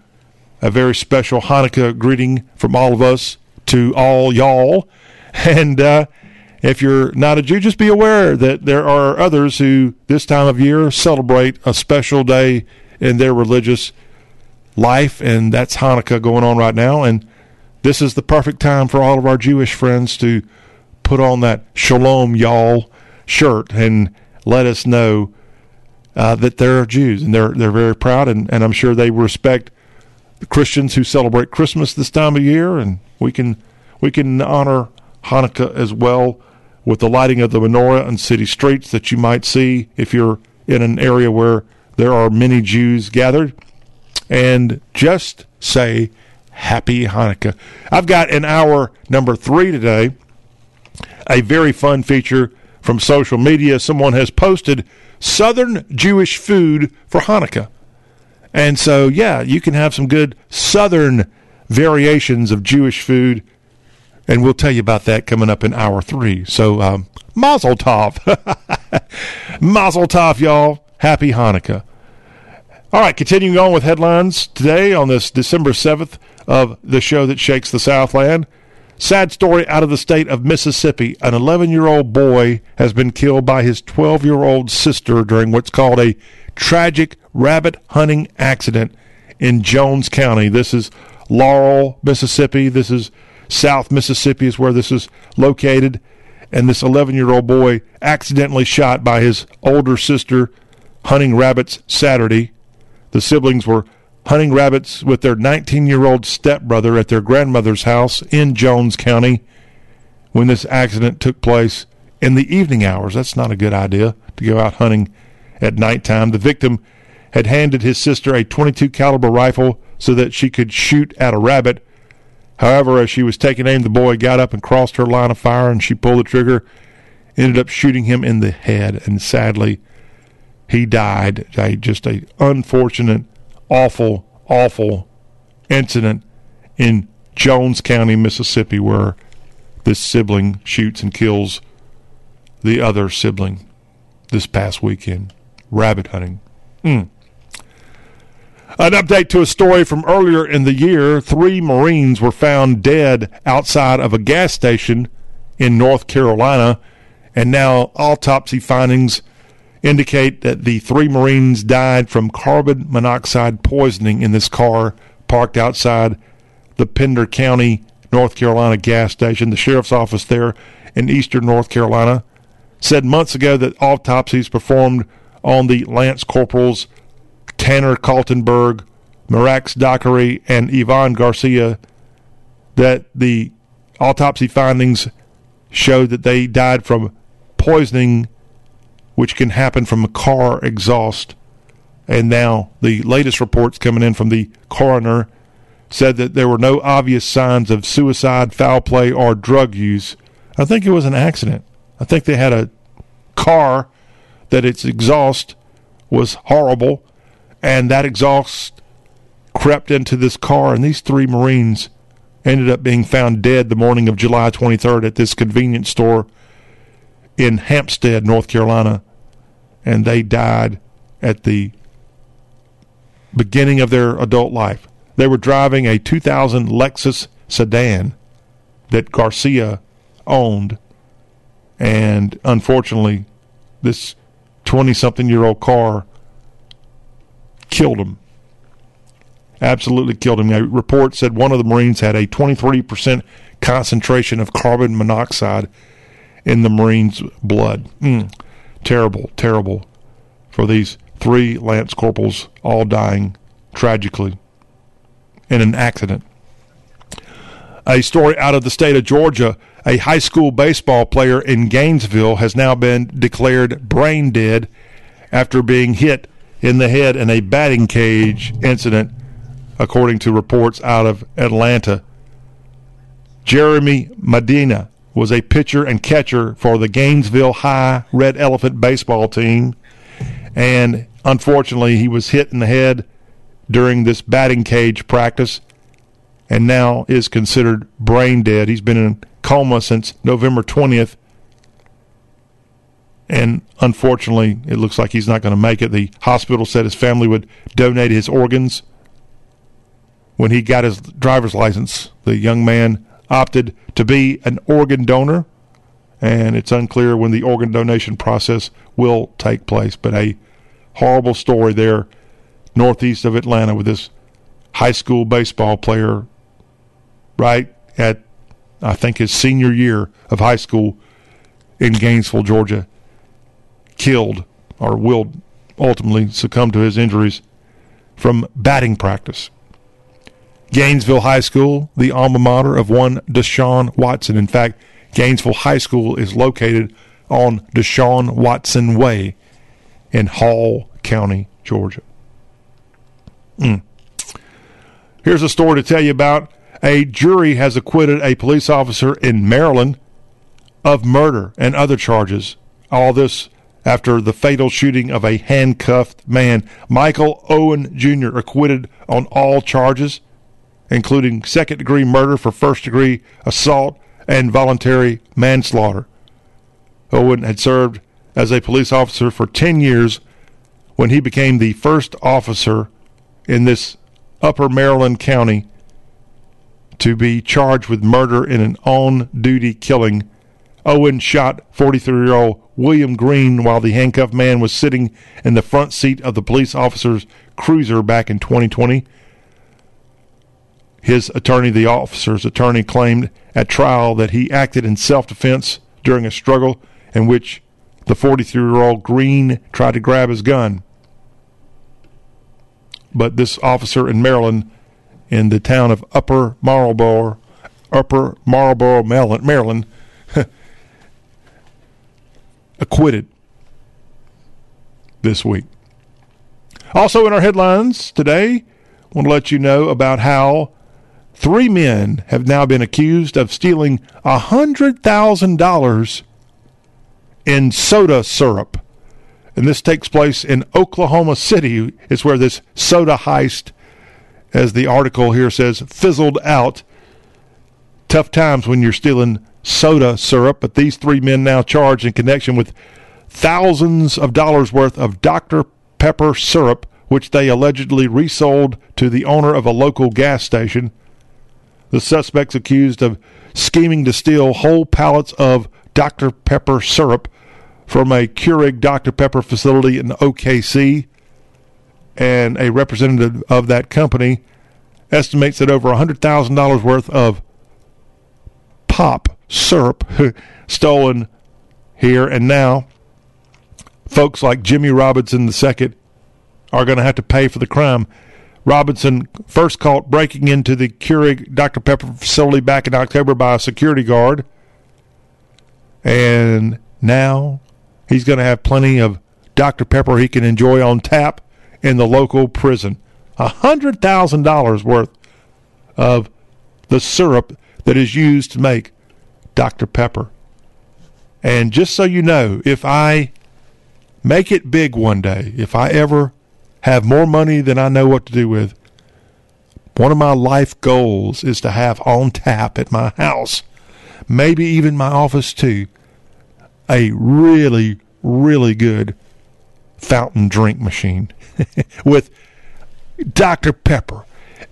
a very special Hanukkah greeting from all of us to all y'all. And uh, if you're not a Jew, just be aware that there are others who this time of year celebrate a special day in their religious life, and that's Hanukkah going on right now. And this is the perfect time for all of our Jewish friends to put on that Shalom Y'all shirt and let us know uh, that they're Jews and they're they're very proud, and, and I'm sure they respect the Christians who celebrate Christmas this time of year, and we can we can honor Hanukkah as well with the lighting of the menorah on city streets that you might see if you're in an area where there are many Jews gathered. And just say Happy Hanukkah. I've got an hour number three today a very fun feature from social media. Someone has posted Southern Jewish food for Hanukkah. And so, yeah, you can have some good Southern variations of Jewish food and we'll tell you about that coming up in hour three. So, um, Mazel Tov. Mazel Tov, y'all. Happy Hanukkah. All right, continuing on with headlines today on this December 7th of the show that shakes the Southland. Sad story out of the state of Mississippi. An 11 year old boy has been killed by his 12 year old sister during what's called a tragic rabbit hunting accident in Jones County. This is Laurel, Mississippi. This is South Mississippi, is where this is located. And this 11 year old boy accidentally shot by his older sister hunting rabbits Saturday. The siblings were hunting rabbits with their 19 year old stepbrother at their grandmother's house in Jones County when this accident took place in the evening hours. That's not a good idea to go out hunting at nighttime. The victim had handed his sister a 22 caliber rifle so that she could shoot at a rabbit. However, as she was taking aim, the boy got up and crossed her line of fire and she pulled the trigger, ended up shooting him in the head, and sadly, he died. Just a unfortunate awful, awful incident in Jones County, Mississippi, where this sibling shoots and kills the other sibling this past weekend. Rabbit hunting. Mm. An update to a story from earlier in the year. Three Marines were found dead outside of a gas station in North Carolina, and now autopsy findings indicate that the three Marines died from carbon monoxide poisoning in this car parked outside the Pender County, North Carolina gas station. The sheriff's office there in eastern North Carolina said months ago that autopsies performed on the Lance Corporals Tanner Kaltenberg, Merax Dockery, and Yvonne Garcia that the autopsy findings showed that they died from poisoning which can happen from a car exhaust. And now the latest reports coming in from the coroner said that there were no obvious signs of suicide, foul play, or drug use. I think it was an accident. I think they had a car that its exhaust was horrible, and that exhaust crept into this car, and these three Marines ended up being found dead the morning of July 23rd at this convenience store in Hampstead, North Carolina and they died at the beginning of their adult life. They were driving a 2000 Lexus sedan that Garcia owned, and unfortunately, this 20 something year old car killed him. Absolutely killed him. A report said one of the Marines had a 23% concentration of carbon monoxide in the Marine's blood. Mm terrible, terrible for these three lance corporals all dying tragically in an accident. A story out of the state of Georgia a high school baseball player in Gainesville has now been declared brain dead after being hit in the head in a batting cage incident, according to reports out of Atlanta. Jeremy Medina was a pitcher and catcher for the Gainesville High Red Elephant baseball team. And unfortunately, he was hit in the head during this batting cage practice and now is considered brain dead. He's been in coma since November 20th. And unfortunately, it looks like he's not going to make it. The hospital said his family would donate his organs. When he got his driver's license, the young man opted to be an organ donor, and it's unclear when the organ donation process will take place. But a horrible story there northeast of Atlanta with this high school baseball player right at, I think, his senior year of high school in Gainesville, Georgia, killed or will ultimately succumb to his injuries from batting practice. Gainesville High School, the alma mater of one Deshaun Watson. In fact, Gainesville High School is located on Deshaun Watson Way in Hall County, Georgia. Mm. Here's a story to tell you about. A jury has acquitted a police officer in Maryland of murder and other charges. All this after the fatal shooting of a handcuffed man. Michael Owen Jr. acquitted on all charges including second degree murder for first degree assault and voluntary manslaughter. Owen had served as a police officer for 10 years when he became the first officer in this upper Maryland county to be charged with murder in an on duty killing. Owen shot 43 year old William Green while the handcuffed man was sitting in the front seat of the police officer's cruiser back in 2020. His attorney, the officer's attorney, claimed at trial that he acted in self defense during a struggle in which the 43 year old Green tried to grab his gun. But this officer in Maryland, in the town of Upper Marlboro, Upper Marlboro, Maryland, acquitted this week. Also, in our headlines today, I want to let you know about how three men have now been accused of stealing $100,000 in soda syrup. And this takes place in Oklahoma City, is where this soda heist, as the article here says, fizzled out. Tough times when you're stealing soda syrup, but these three men now charged in connection with thousands of dollars worth of Dr. Pepper syrup, which they allegedly resold to the owner of a local gas station. The suspects accused of scheming to steal whole pallets of Dr. Pepper syrup from a Keurig Dr. Pepper facility in OKC. And a representative of that company estimates that over $100,000 worth of pop syrup stolen here and now. Folks like Jimmy Robinson II are going to have to pay for the crime. Robinson first caught breaking into the Keurig Dr. Pepper facility back in October by a security guard. And now he's going to have plenty of Dr. Pepper he can enjoy on tap in the local prison. $100,000 worth of the syrup that is used to make Dr. Pepper. And just so you know, if I make it big one day, if I ever have more money than I know what to do with, one of my life goals is to have on tap at my house, maybe even my office too, a really, really good fountain drink machine with Dr. Pepper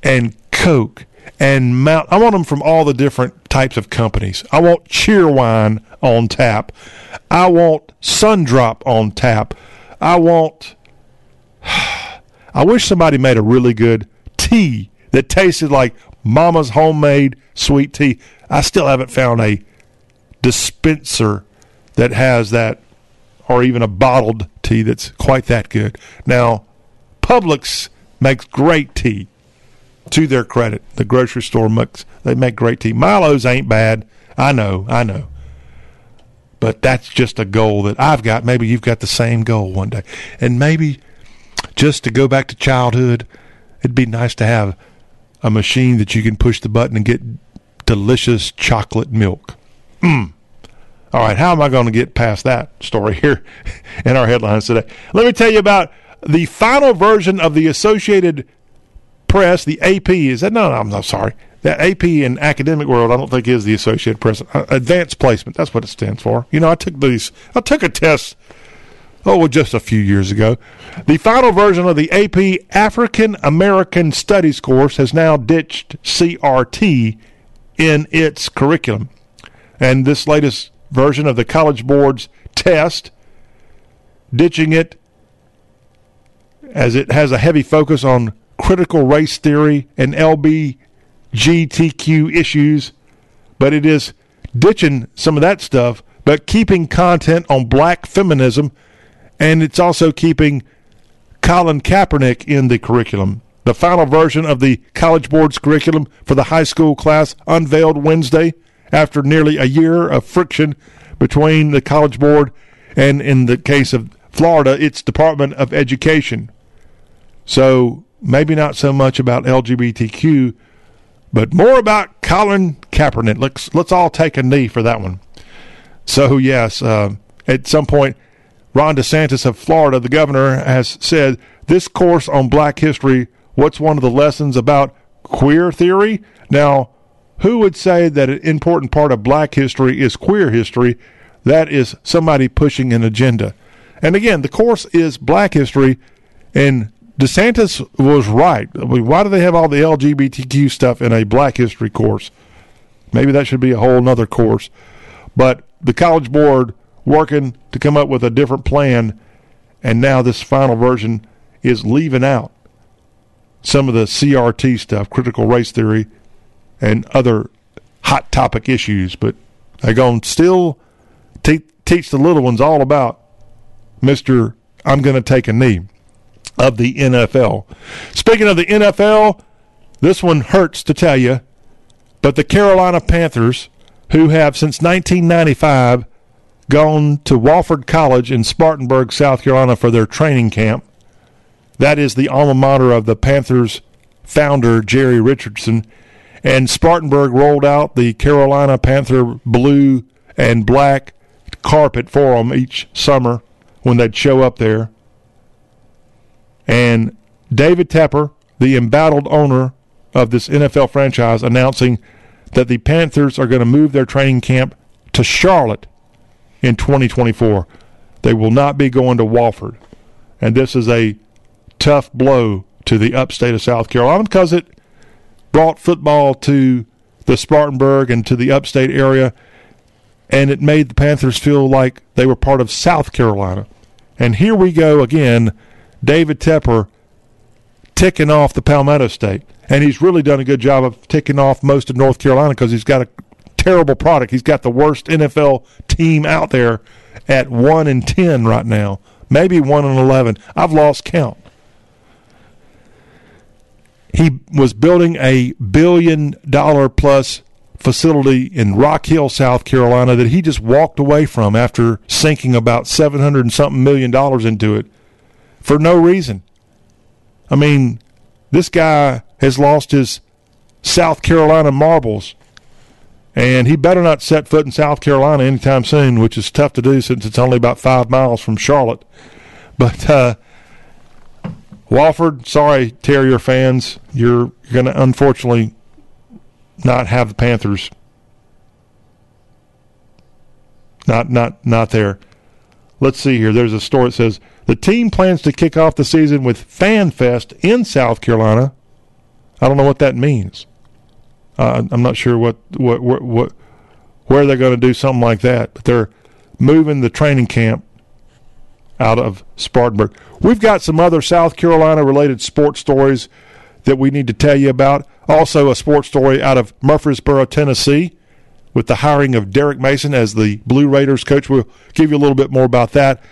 and Coke and Mount. I want them from all the different types of companies. I want Cheerwine on tap. I want Sundrop on tap. I want. I wish somebody made a really good tea that tasted like Mama's homemade sweet tea. I still haven't found a dispenser that has that, or even a bottled tea that's quite that good. Now, Publix makes great tea. To their credit, the grocery store makes they make great tea. Milo's ain't bad. I know, I know. But that's just a goal that I've got. Maybe you've got the same goal one day. And maybe just to go back to childhood, it'd be nice to have a machine that you can push the button and get delicious chocolate milk. Mm. All right, how am I going to get past that story here in our headlines today? Let me tell you about the final version of the Associated Press, the AP. Is that no? no I'm not sorry. The AP in academic world, I don't think is the Associated Press. Uh, advanced placement. That's what it stands for. You know, I took these. I took a test. Oh, well, just a few years ago. The final version of the AP African American Studies course has now ditched CRT in its curriculum. And this latest version of the College Board's test, ditching it as it has a heavy focus on critical race theory and LBGTQ issues, but it is ditching some of that stuff, but keeping content on black feminism, and it's also keeping Colin Kaepernick in the curriculum. The final version of the College Board's curriculum for the high school class unveiled Wednesday after nearly a year of friction between the College Board and, in the case of Florida, its Department of Education. So maybe not so much about LGBTQ, but more about Colin Kaepernick. Let's let's all take a knee for that one. So yes, uh, at some point, Ron DeSantis of Florida, the governor, has said this course on Black history. What's one of the lessons about queer theory? Now, who would say that an important part of Black history is queer history? That is somebody pushing an agenda. And again, the course is Black history, and DeSantis was right. I mean, why do they have all the LGBTQ stuff in a Black History course? Maybe that should be a whole nother course. But the College Board working to come up with a different plan, and now this final version is leaving out some of the CRT stuff, critical race theory, and other hot topic issues. But they're going to still te- teach the little ones all about Mr. I'm going to take a knee of the NFL. Speaking of the NFL, this one hurts to tell you, but the Carolina Panthers, who have since 1995 gone to Wofford College in Spartanburg, South Carolina for their training camp, that is the alma mater of the Panthers founder, Jerry Richardson. And Spartanburg rolled out the Carolina Panther blue and black carpet for them each summer when they'd show up there. And David Tepper, the embattled owner of this NFL franchise, announcing that the Panthers are going to move their training camp to Charlotte in 2024. They will not be going to Wofford. And this is a tough blow to the upstate of South Carolina because it brought football to the Spartanburg and to the upstate area, and it made the Panthers feel like they were part of South Carolina. And here we go again, David Tepper ticking off the Palmetto State. And he's really done a good job of ticking off most of North Carolina because he's got a terrible product. He's got the worst NFL team out there at 1 and 10 right now, maybe 1 and 11. I've lost count. He was building a billion dollar plus facility in Rock Hill, South Carolina that he just walked away from after sinking about 700 and something million dollars into it for no reason. I mean, this guy has lost his South Carolina marbles. And he better not set foot in South Carolina anytime soon, which is tough to do since it's only about five miles from Charlotte. But uh, Wofford, sorry, Terrier fans, you're going to unfortunately not have the Panthers. Not, not, not there. Let's see here. There's a story that says the team plans to kick off the season with Fan Fest in South Carolina. I don't know what that means. Uh, I'm not sure what what what, what where they're going to do something like that, but they're moving the training camp out of Spartanburg. We've got some other South Carolina related sports stories that we need to tell you about. Also, a sports story out of Murfreesboro, Tennessee, with the hiring of Derek Mason as the Blue Raiders coach. We'll give you a little bit more about that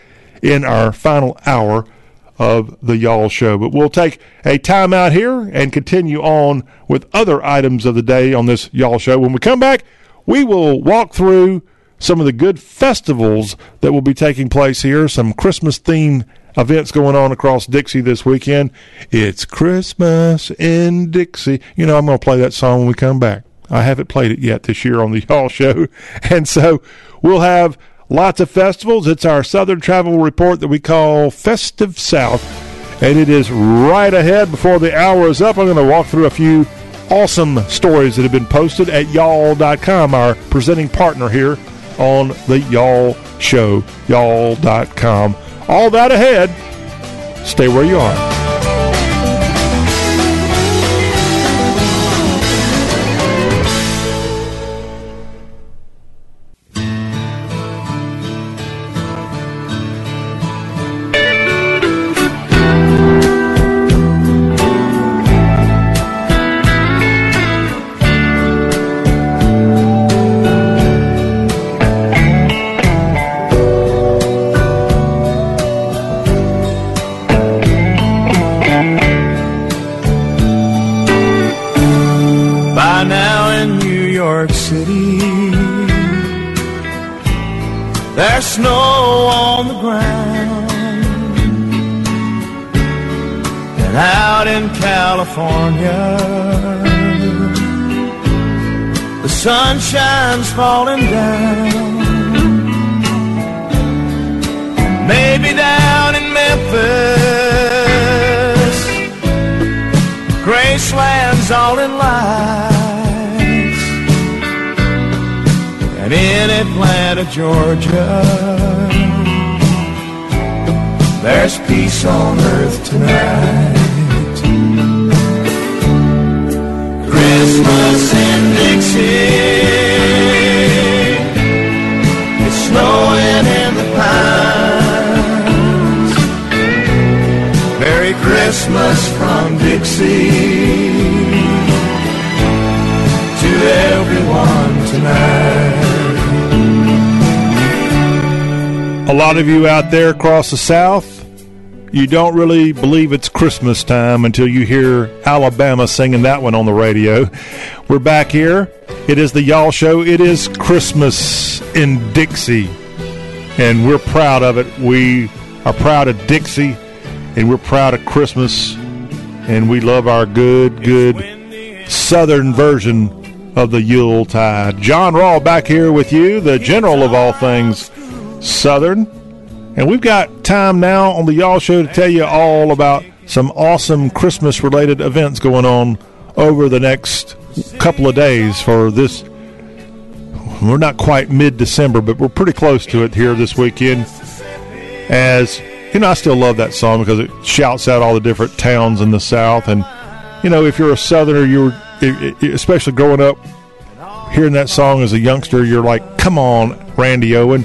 in our final hour of the Y'all Show. But we'll take a time out here and continue on with other items of the day on this Y'all Show. When we come back, we will walk through some of the good festivals that will be taking place here, some Christmas themed events going on across Dixie this weekend. It's Christmas in Dixie. You know, I'm going to play that song when we come back. I haven't played it yet this year on the Y'all Show. And so we'll have lots of festivals. It's our Southern Travel Report that we call Festive South. And it is right ahead before the hour is up. I'm going to walk through a few awesome stories that have been posted at y'all.com, our presenting partner here on the Y'all Show, y'all.com. All that ahead. Stay where you are. Sunshine's falling down. Maybe down in Memphis, Graceland's all in lights. And in Atlanta, Georgia, there's peace on earth tonight. Christmas in Dixie. Christmas from Dixie to everyone tonight. A lot of you out there across the South, you don't really believe it's Christmas time until you hear Alabama singing that one on the radio. We're back here. It is the Y'all Show. It is Christmas in Dixie, and we're proud of it. We are proud of Dixie, and we're proud of Christmas, and we love our good, good Southern version of the Yule Tide. John Rawl back here with you, the general of all things Southern. And we've got time now on the Y'all Show to tell you all about some awesome Christmas related events going on over the next couple of days for this. We're not quite mid December, but we're pretty close to it here this weekend. As you know, I still love that song because it shouts out all the different towns in the South. And, you know, if you're a Southerner, you're, especially growing up, hearing that song as a youngster, you're like, come on, Randy Owen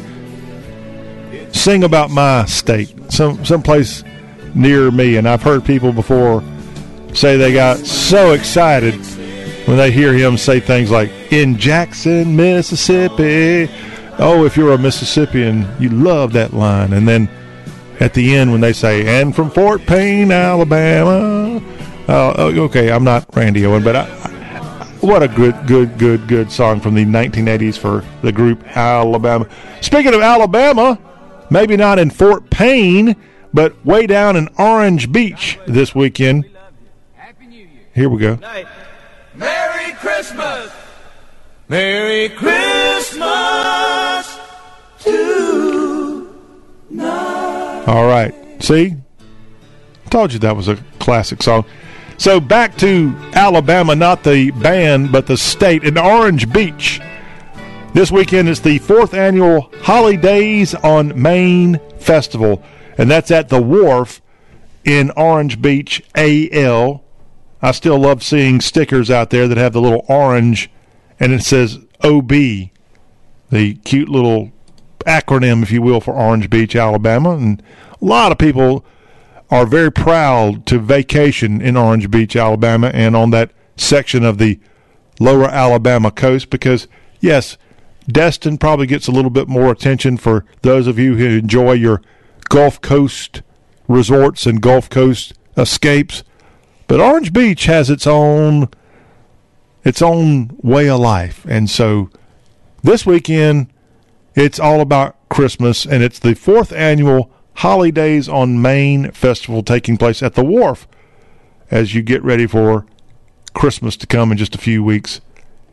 sing about my state, some someplace near me. And I've heard people before say they got so excited when they hear him say things like "in Jackson, Mississippi." Oh, if you're a Mississippian, you love that line. And then at the end when they say "and from Fort Payne, Alabama." Uh, okay, I'm not Randy Owen, but I, what a good, good, good, good song from the 1980s for the group Alabama. Speaking of Alabama, maybe not in Fort Payne, but way down in Orange Beach this weekend. Here we go. Merry Christmas! Merry Christmas to All right. See? Told you that was a classic song. So back to Alabama, not the band, but the state in Orange Beach. This weekend is the fourth annual Holidays on Main Festival, and that's at the Wharf in Orange Beach, AL. I still love seeing stickers out there that have the little orange and it says OB, the cute little acronym, if you will, for Orange Beach, Alabama. And a lot of people are very proud to vacation in Orange Beach, Alabama, and on that section of the lower Alabama coast because, yes, Destin probably gets a little bit more attention for those of you who enjoy your Gulf Coast resorts and Gulf Coast escapes. But Orange Beach has its own its own way of life. And so this weekend it's all about Christmas and it's the fourth annual Holidays on Main festival taking place at the wharf as you get ready for Christmas to come in just a few weeks.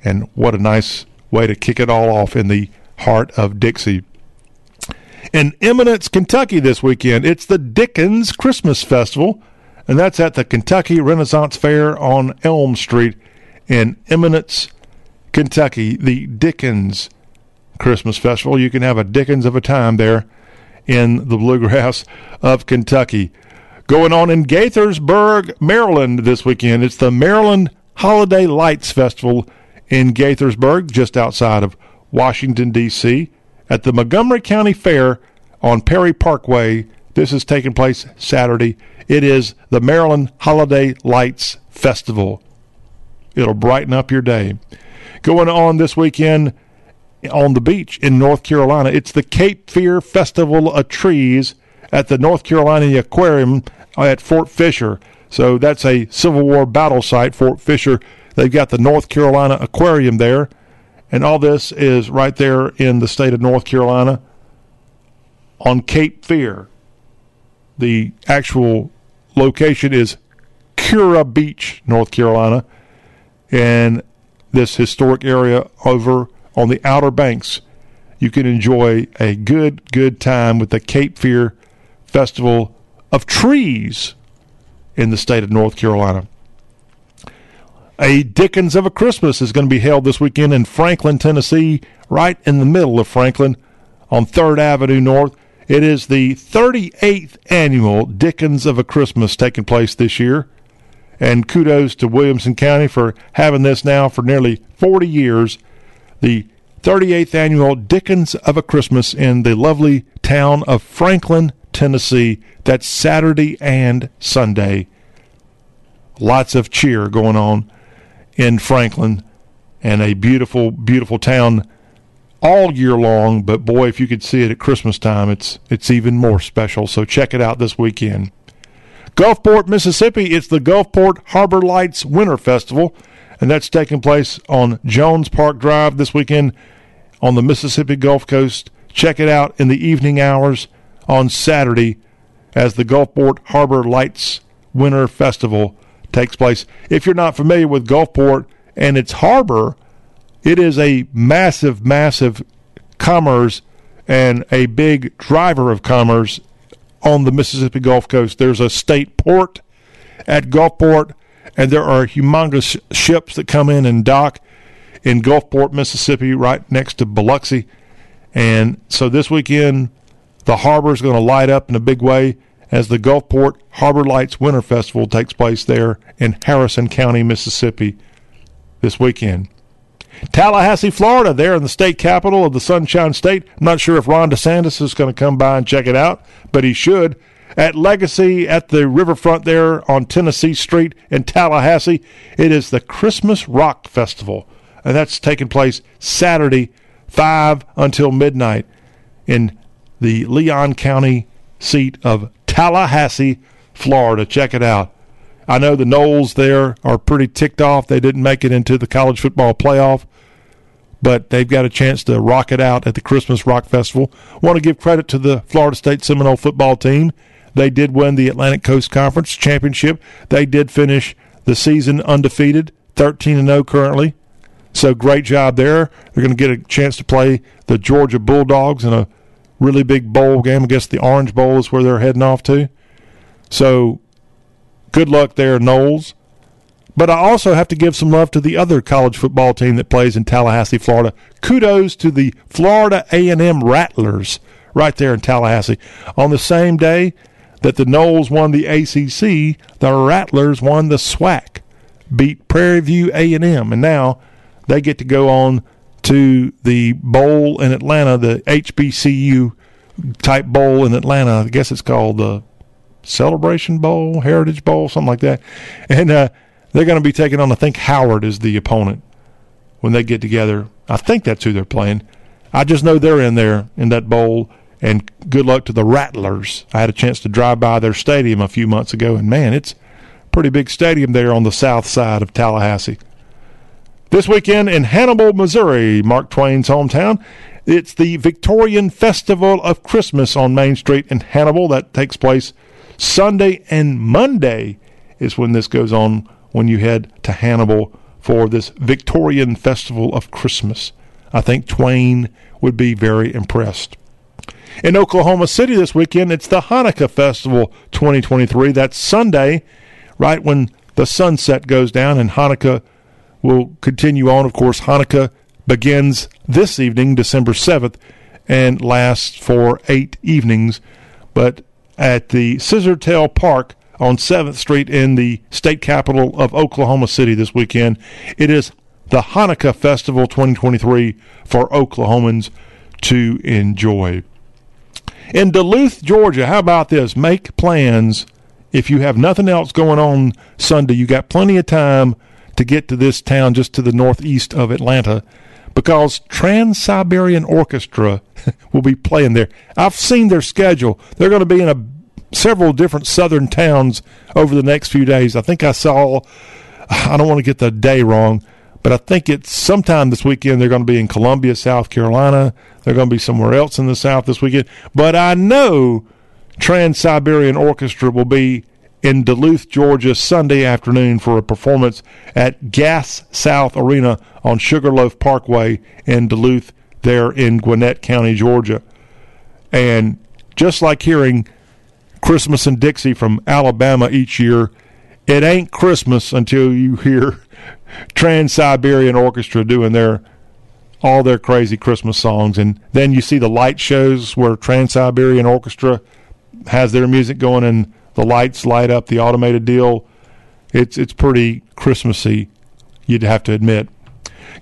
And what a nice way to kick it all off in the heart of Dixie. In Eminence, Kentucky this weekend, it's the Dickens Christmas Festival, and that's at the Kentucky Renaissance Fair on Elm Street in Eminence, Kentucky. The Dickens Christmas Festival. You can have a Dickens of a time there in the bluegrass of Kentucky. Going on in Gaithersburg, Maryland this weekend. It's the Maryland Holiday Lights Festival in Gaithersburg, just outside of Washington, D.C., at the Montgomery County Fair on Perry Parkway. This is taking place Saturday. It is the Maryland Holiday Lights Festival. It'll brighten up your day. Going on this weekend on the beach in North Carolina, it's the Cape Fear Festival of Trees at the North Carolina Aquarium at Fort Fisher. So that's a Civil War battle site, Fort Fisher. They've got the North Carolina Aquarium there. And all this is right there in the state of North Carolina on Cape Fear. The actual location is Kure Beach, North Carolina. And this historic area over on the Outer Banks, you can enjoy a good, good time with the Cape Fear Festival of Trees in the state of North Carolina. A Dickens of a Christmas is going to be held this weekend in Franklin, Tennessee, right in the middle of Franklin on 3rd Avenue North. It is the 38th annual Dickens of a Christmas taking place this year. And kudos to Williamson County for having this now for nearly 40 years. The 38th annual Dickens of a Christmas in the lovely town of Franklin, Tennessee. That's Saturday and Sunday. Lots of cheer going on in Franklin and a beautiful, beautiful town all year long. But boy, if you could see it at Christmas time, it's it's even more special. So check it out this weekend. Gulfport, Mississippi, it's the Gulfport Harbor Lights Winter Festival, and that's taking place on Jones Park Drive this weekend on the Mississippi Gulf Coast. Check it out in the evening hours on Saturday as the Gulfport Harbor Lights Winter Festival takes place. If you're not familiar with Gulfport and its harbor, it is a massive, massive commerce and a big driver of commerce on the Mississippi Gulf Coast. There's a state port at Gulfport, and there are humongous ships that come in and dock in Gulfport, Mississippi, right next to Biloxi. And so this weekend, the harbor is going to light up in a big way as the Gulfport Harbor Lights Winter Festival takes place there in Harrison County, Mississippi this weekend. Tallahassee, Florida, there in the state capital of the Sunshine State. I'm not sure if Ron DeSantis is going to come by and check it out, but he should. At Legacy at the riverfront there on Tennessee Street in Tallahassee, it is the Christmas Rock Festival. And that's taking place Saturday, 5 until midnight in the Leon County seat of Tallahassee, Florida. Check it out. I know the Noles there are pretty ticked off. They didn't make it into the college football playoff, but they've got a chance to rock it out at the Christmas Rock Festival. Want to give credit to the Florida State Seminole football team. They did win the Atlantic Coast Conference championship. They did finish the season undefeated, 13 and 0 currently. So great job there. They're going to get a chance to play the Georgia Bulldogs in a really big bowl game. I guess the Orange Bowl is where they're heading off to. So good luck there, Noles. But I also have to give some love to the other college football team that plays in Tallahassee, Florida. Kudos to the Florida A&M Rattlers right there in Tallahassee. On the same day that the Noles won the ACC, the Rattlers won the SWAC, beat Prairie View A&M, and now they get to go on to the bowl in Atlanta, the HBCU type bowl in Atlanta. I guess it's called the Celebration Bowl, Heritage Bowl, something like that. And uh, they're going to be taking on, I think Howard is the opponent when they get together. I think that's who they're playing. I just know they're in there in that bowl. And good luck to the Rattlers. I had a chance to drive by their stadium a few months ago, and man, it's a pretty big stadium there on the south side of Tallahassee. This weekend in Hannibal, Missouri, Mark Twain's hometown, it's the Victorian Festival of Christmas on Main Street in Hannibal. That takes place Sunday and Monday is when this goes on when you head to Hannibal for this Victorian Festival of Christmas. I think Twain would be very impressed. In Oklahoma City this weekend, it's the Hanukkah Festival 2023. That's Sunday, right when the sunset goes down, and Hanukkah will continue on. Of course, Hanukkah begins this evening, December 7th, and lasts for eight evenings. But at the Scissortail Park on 7th Street in the state capital of Oklahoma City this weekend. It is the Hanukkah Festival 2023 for Oklahomans to enjoy. In Duluth, Georgia, how about this? Make plans. If you have nothing else going on Sunday, you got plenty of time to get to this town just to the northeast of Atlanta because Trans Siberian Orchestra will be playing there. I've seen their schedule. They're going to be in a several different southern towns over the next few days. I think I saw I don't want to get the day wrong, but I think it's sometime this weekend they're going to be in Columbia, South Carolina. They're going to be somewhere else in the south this weekend. But I know Trans Siberian Orchestra will be in Duluth, Georgia, Sunday afternoon for a performance at Gas South Arena on Sugarloaf Parkway in Duluth, there in Gwinnett County, Georgia. And just like hearing Christmas and Dixie from Alabama each year, it ain't Christmas until you hear Trans Siberian Orchestra doing their all their crazy Christmas songs. And then you see the light shows where Trans Siberian Orchestra has their music going and the lights light up the automated deal. It's it's pretty Christmassy, you'd have to admit.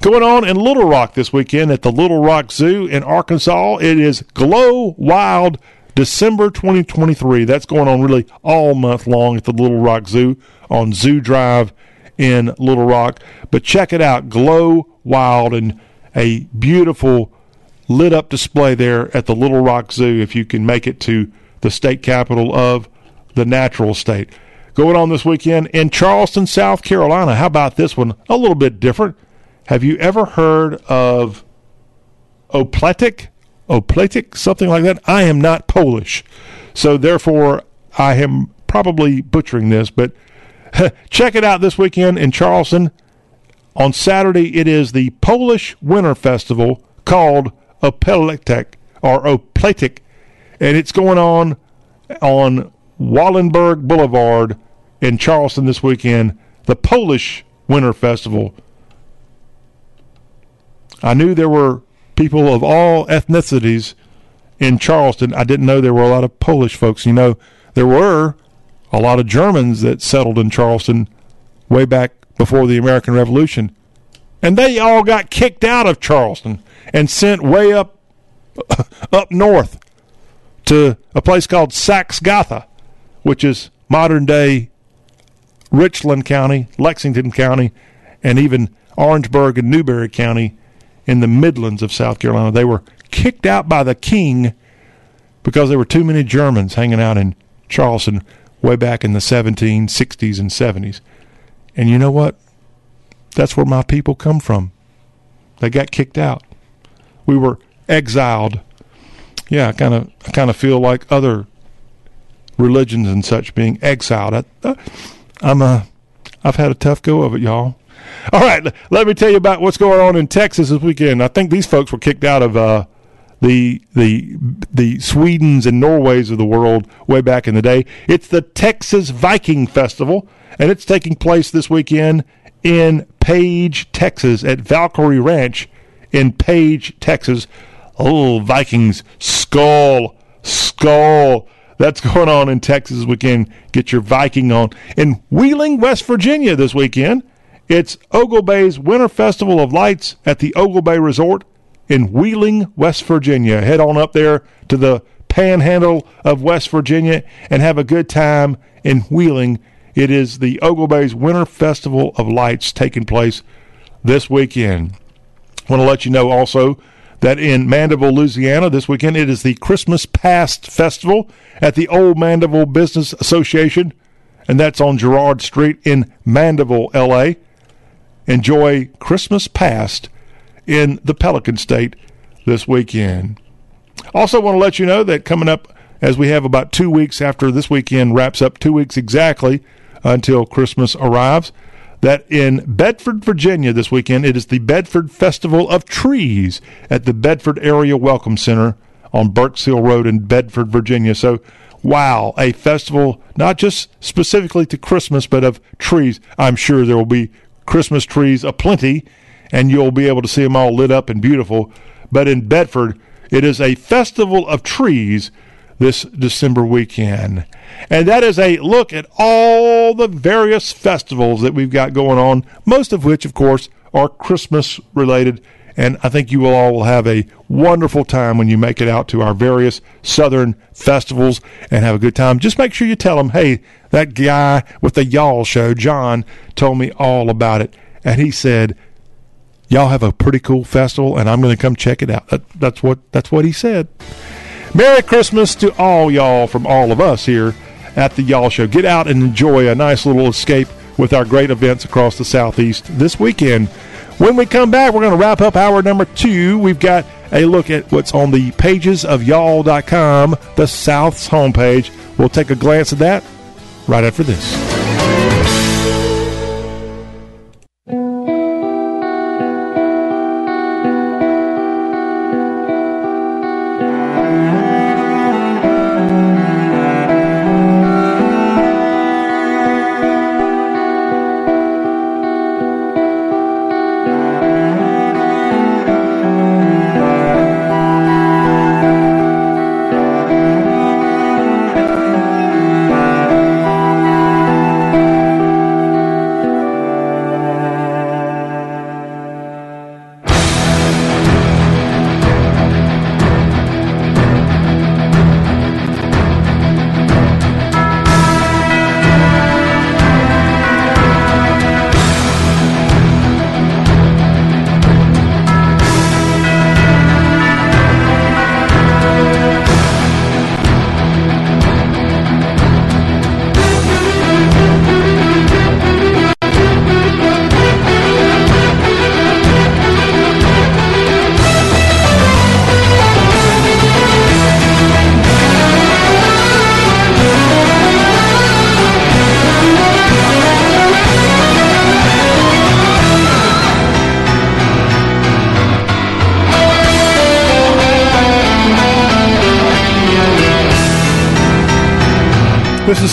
Going on in Little Rock this weekend at the Little Rock Zoo in Arkansas, it is Glow Wild December 2023. That's going on really all month long at the Little Rock Zoo on Zoo Drive in Little Rock. But check it out, Glow Wild, and a beautiful lit up display there at the Little Rock Zoo if you can make it to the state capital of the natural state. Going on this weekend in Charleston, South Carolina. How about this one? A little bit different. Have you ever heard of Opletic? Opletic, something like that. I am not Polish, so therefore I am probably butchering this, but check it out this weekend in Charleston. On Saturday, it is the Polish Winter Festival called Opletic or Opletic, and it's going on on Wallenberg Boulevard in Charleston this weekend. The Polish Winter Festival. I knew there were people of all ethnicities in Charleston. I didn't know there were a lot of Polish folks. You know, there were a lot of Germans that settled in Charleston way back before the American Revolution. And they all got kicked out of Charleston and sent way up up north to a place called Saxe-Gotha, which is modern day Richland County, Lexington County, and even Orangeburg and Newberry County in the Midlands of South Carolina. They were kicked out by the king because there were too many Germans hanging out in Charleston way back in the 1760s and 70s. And you know what? That's where my people come from. They got kicked out. We were exiled. Yeah, I kind of I kind of feel like other religions and such being exiled. I, uh, I'm a I've had a tough go of it, y'all. All right, let me tell you about what's going on in Texas this weekend. I think these folks were kicked out of uh, the the the Swedens and Norways of the world way back in the day. It's the Texas Viking Festival, and it's taking place this weekend in Paige, Texas, at Valkyrie Ranch in Paige, Texas. Oh, Vikings, skull, skull. That's going on in Texas weekend. Get your Viking on. In Wheeling, West Virginia this weekend, it's Oglebay's Winter Festival of Lights at the Oglebay Resort in Wheeling, West Virginia. Head on up there to the panhandle of West Virginia and have a good time in Wheeling. It is the Oglebay's Winter Festival of Lights taking place this weekend. I want to let you know also that in Mandeville, Louisiana, this weekend it is the Christmas Past Festival at the Old Mandeville Business Association, and that's on Girard Street in Mandeville, LA enjoy Christmas past in the Pelican State this weekend. Also, want to let you know that coming up, as we have about two weeks after this weekend wraps up, two weeks exactly until Christmas arrives, that in Bedford, Virginia this weekend, it is the Bedford Festival of Trees at the Bedford Area Welcome Center on Burks Hill Road in Bedford, Virginia. So, wow, a festival not just specifically to Christmas, but of trees. I'm sure there will be Christmas trees aplenty, and you'll be able to see them all lit up and beautiful. But in Bedford, it is a festival of trees this December weekend. And that is a look at all the various festivals that we've got going on, most of which, of course, are Christmas related. And I think you will all will have a wonderful time when you make it out to our various southern festivals and have a good time. Just make sure you tell them, hey, that guy with the y'all show, John, told me all about it. And he said, y'all have a pretty cool festival, and I'm going to come check it out. That, that's what that's what he said. Merry Christmas to all y'all from all of us here at the Y'all Show. Get out and enjoy a nice little escape with our great events across the Southeast this weekend. When we come back, we're going to wrap up hour number two. We've got a look at what's on the pages of y'all.com, the South's homepage. We'll take a glance at that right after this.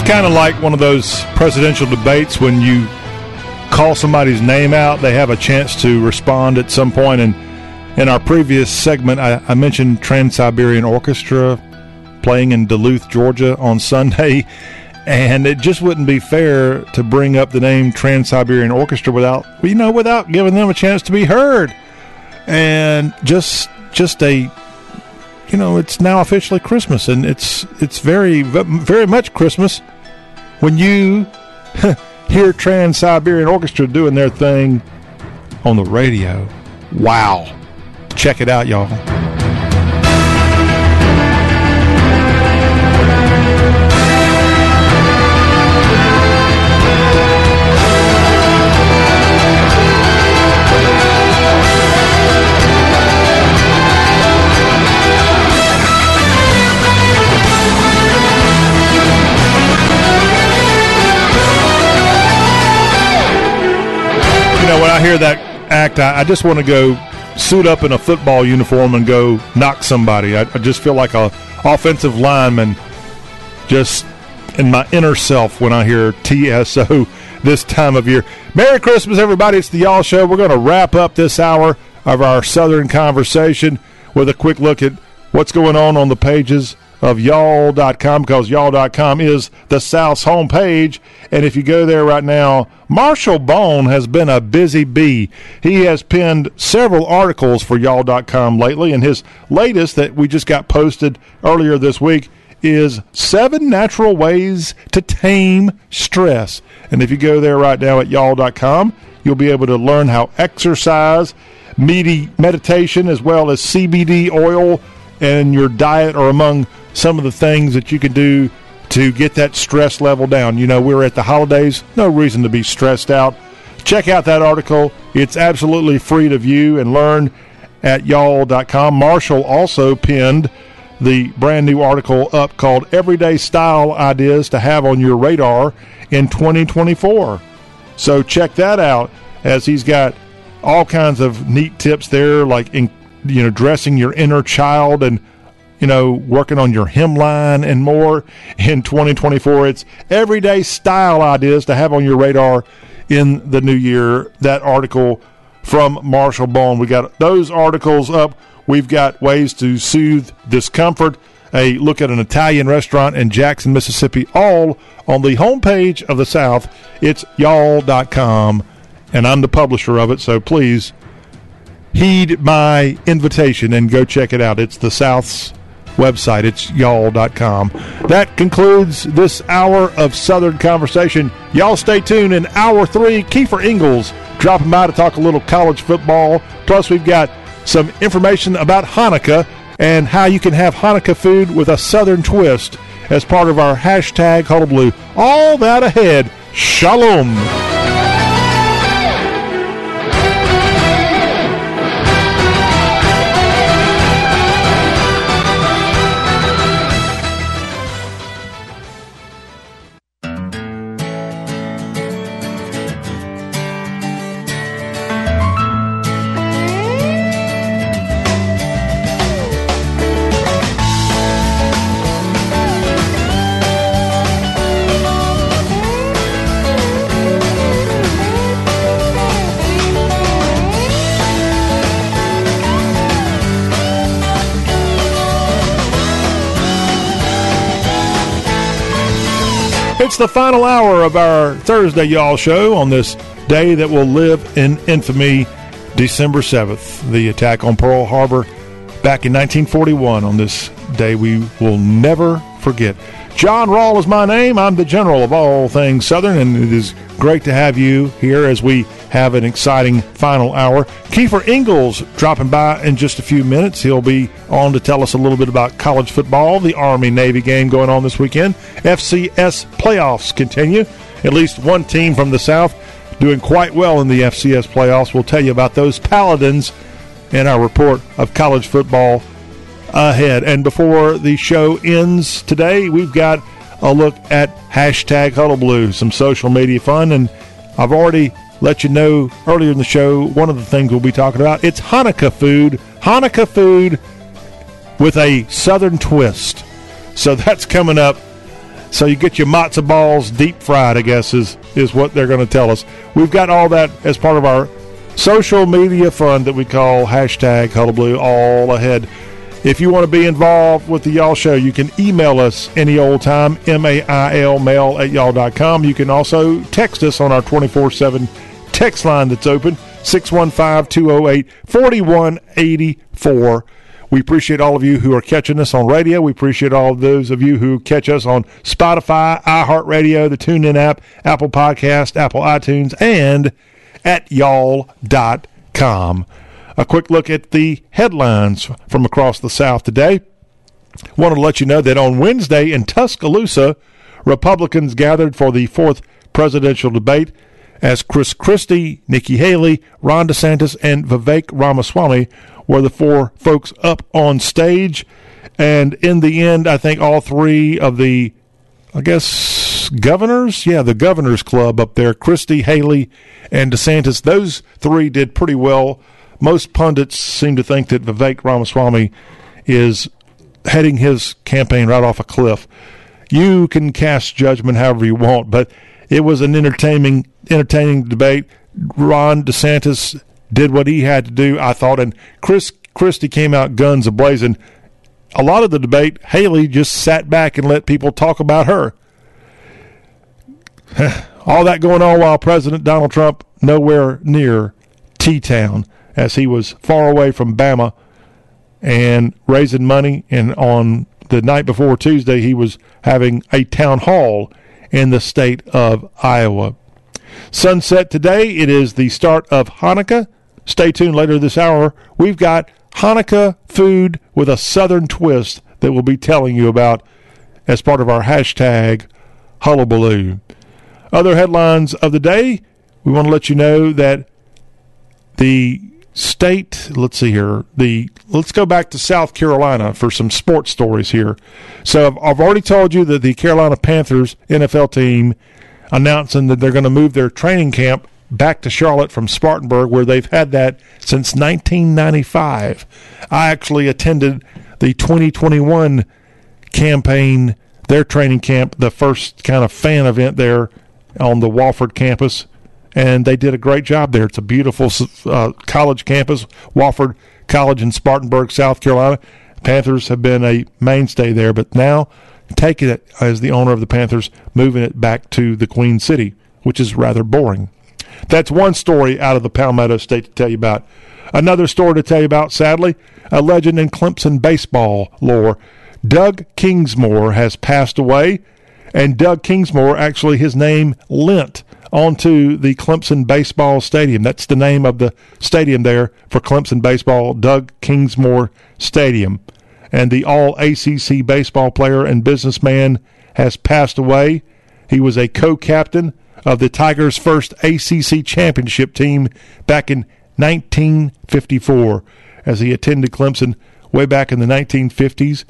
Kind of like one of those presidential debates when you call somebody's name out, they have a chance to respond at some point. And in our previous segment, I, I mentioned Trans Siberian Orchestra playing in Duluth, Georgia on Sunday. And it just wouldn't be fair to bring up the name Trans Siberian Orchestra without, you know, without giving them a chance to be heard. And just, just a, you know, it's now officially Christmas, and it's it's very very much Christmas when you hear Trans Siberian Orchestra doing their thing on the radio. Wow. Check it out, y'all. I hear that act, I, I just want to go suit up in a football uniform and go knock somebody. I, I just feel like a offensive lineman just in my inner self when I hear TSO this time of year. Merry Christmas, everybody. It's the Y'all Show. We're going to wrap up this hour of our Southern conversation with a quick look at what's going on on the pages of y'all.com because y'all.com is the South's homepage. And if you go there right now, Marshall Bone has been a busy bee. He has penned several articles for y'all.com lately, and his latest that we just got posted earlier this week is seven natural ways to tame stress. And if you go there right now at y'all.com, you'll be able to learn how exercise, meditation, as well as CBD oil and your diet are among some of the things that you can do to get that stress level down. You know, we're at the holidays, no reason to be stressed out. Check out that article. It's absolutely free to view and learn at y'all.com. Marshall also pinned the brand new article up called Everyday Style Ideas to Have on Your Radar in 2024. So check that out as he's got all kinds of neat tips there, like in, you know dressing your inner child and you know working on your hemline and more in 2024. It's everyday style ideas to have on your radar in the new year. That article from Marshall Bone. We got those articles up. We've got ways to soothe discomfort. A look at an Italian restaurant in Jackson, Mississippi, all on the homepage of the South. It's y'all.com, and I'm the publisher of it, so please heed my invitation and go check it out. It's the South's website. It's y'all.com. That concludes this hour of Southern Conversation. Y'all stay tuned in hour three. Keifer Engles dropping by to talk a little college football. Plus, we've got some information about Hanukkah and how you can have Hanukkah food with a Southern twist as part of our hashtag Hullabaloo. All that ahead. Shalom. It's the final hour of our Thursday Y'all show on this day that will live in infamy, December 7th, the attack on Pearl Harbor back in 1941. On this day, we will never forget. John Rawl is my name. I'm the general of all things Southern, and it is great to have you here as we have an exciting final hour. Keifer Engles dropping by in just a few minutes. He'll be on to tell us a little bit about college football, the Army Navy game going on this weekend. FCS playoffs continue. At least one team from the South doing quite well in the FCS playoffs. We'll tell you about those Paladins in our report of college football ahead. And before the show ends today, we've got a look at hashtag Hullabaloo, some social media fun. And I've already let you know earlier in the show one of the things we'll be talking about. It's Hanukkah food. Hanukkah food with a southern twist. So that's coming up So you get your matzo balls deep fried, I guess, is, is what they're going to tell us. We've got all that as part of our social media fund that we call hashtag Hullabaloo all ahead. If you want to be involved with the Y'all Show, you can email us any old time, M-A-I-L, mail at y'all.com. You can also text us on our 24-7 text line that's open, 615-208-4184. We appreciate all of you who are catching us on radio. We appreciate all of those of you who catch us on Spotify, iHeartRadio, the TuneIn app, Apple Podcast, Apple iTunes, and at y'all.com. A quick look at the headlines from across the South today. Want to let you know that on Wednesday in Tuscaloosa, Republicans gathered for the fourth presidential debate as Chris Christie, Nikki Haley, Ron DeSantis, and Vivek Ramaswamy were the four folks up on stage. And in the end, I think all three of the, I guess, governors, yeah, the governors club up there, Christie, Haley, and DeSantis, those three did pretty well most pundits seem to think that Vivek Ramaswamy is heading his campaign right off a cliff. You can cast judgment however you want, but it was an entertaining entertaining debate. Ron DeSantis did what he had to do, I thought, and Chris Christie came out guns a blazing. A lot of the debate, Haley just sat back and let people talk about her. All that going on while President Donald Trump nowhere near T Town as he was far away from Bama and raising money. And on the night before Tuesday, he was having a town hall in the state of Iowa. Sunset today, it is the start of Hanukkah. Stay tuned later this hour. We've got Hanukkah food with a southern twist that we'll be telling you about as part of our hashtag hullabaloo. Other headlines of the day, we want to let you know that the state let's see here the let's go back to south carolina for some sports stories here. So i've, I've already told you that the carolina panthers nfl team announcing that they're going to move their training camp back to charlotte from spartanburg where they've had that since 1995 i actually attended the 2021 campaign their training camp the first kind of fan event there on the Wofford campus and they did a great job there. It's a beautiful uh, college campus, Wofford College in Spartanburg, South Carolina. Panthers have been a mainstay there, but now taking it as the owner of the Panthers, moving it back to the Queen City, which is rather boring. That's one story out of the Palmetto State to tell you about. Another story to tell you about, sadly, a legend in Clemson baseball lore. Doug Kingsmore has passed away, and Doug Kingsmore, actually, his name lent onto the Clemson Baseball Stadium. That's the name of the stadium there for Clemson Baseball, Doug Kingsmore Stadium. And the all ACC baseball player and businessman has passed away. He was a co captain of the Tigers' first ACC championship team back in 1954 as he attended Clemson way back in the 1950s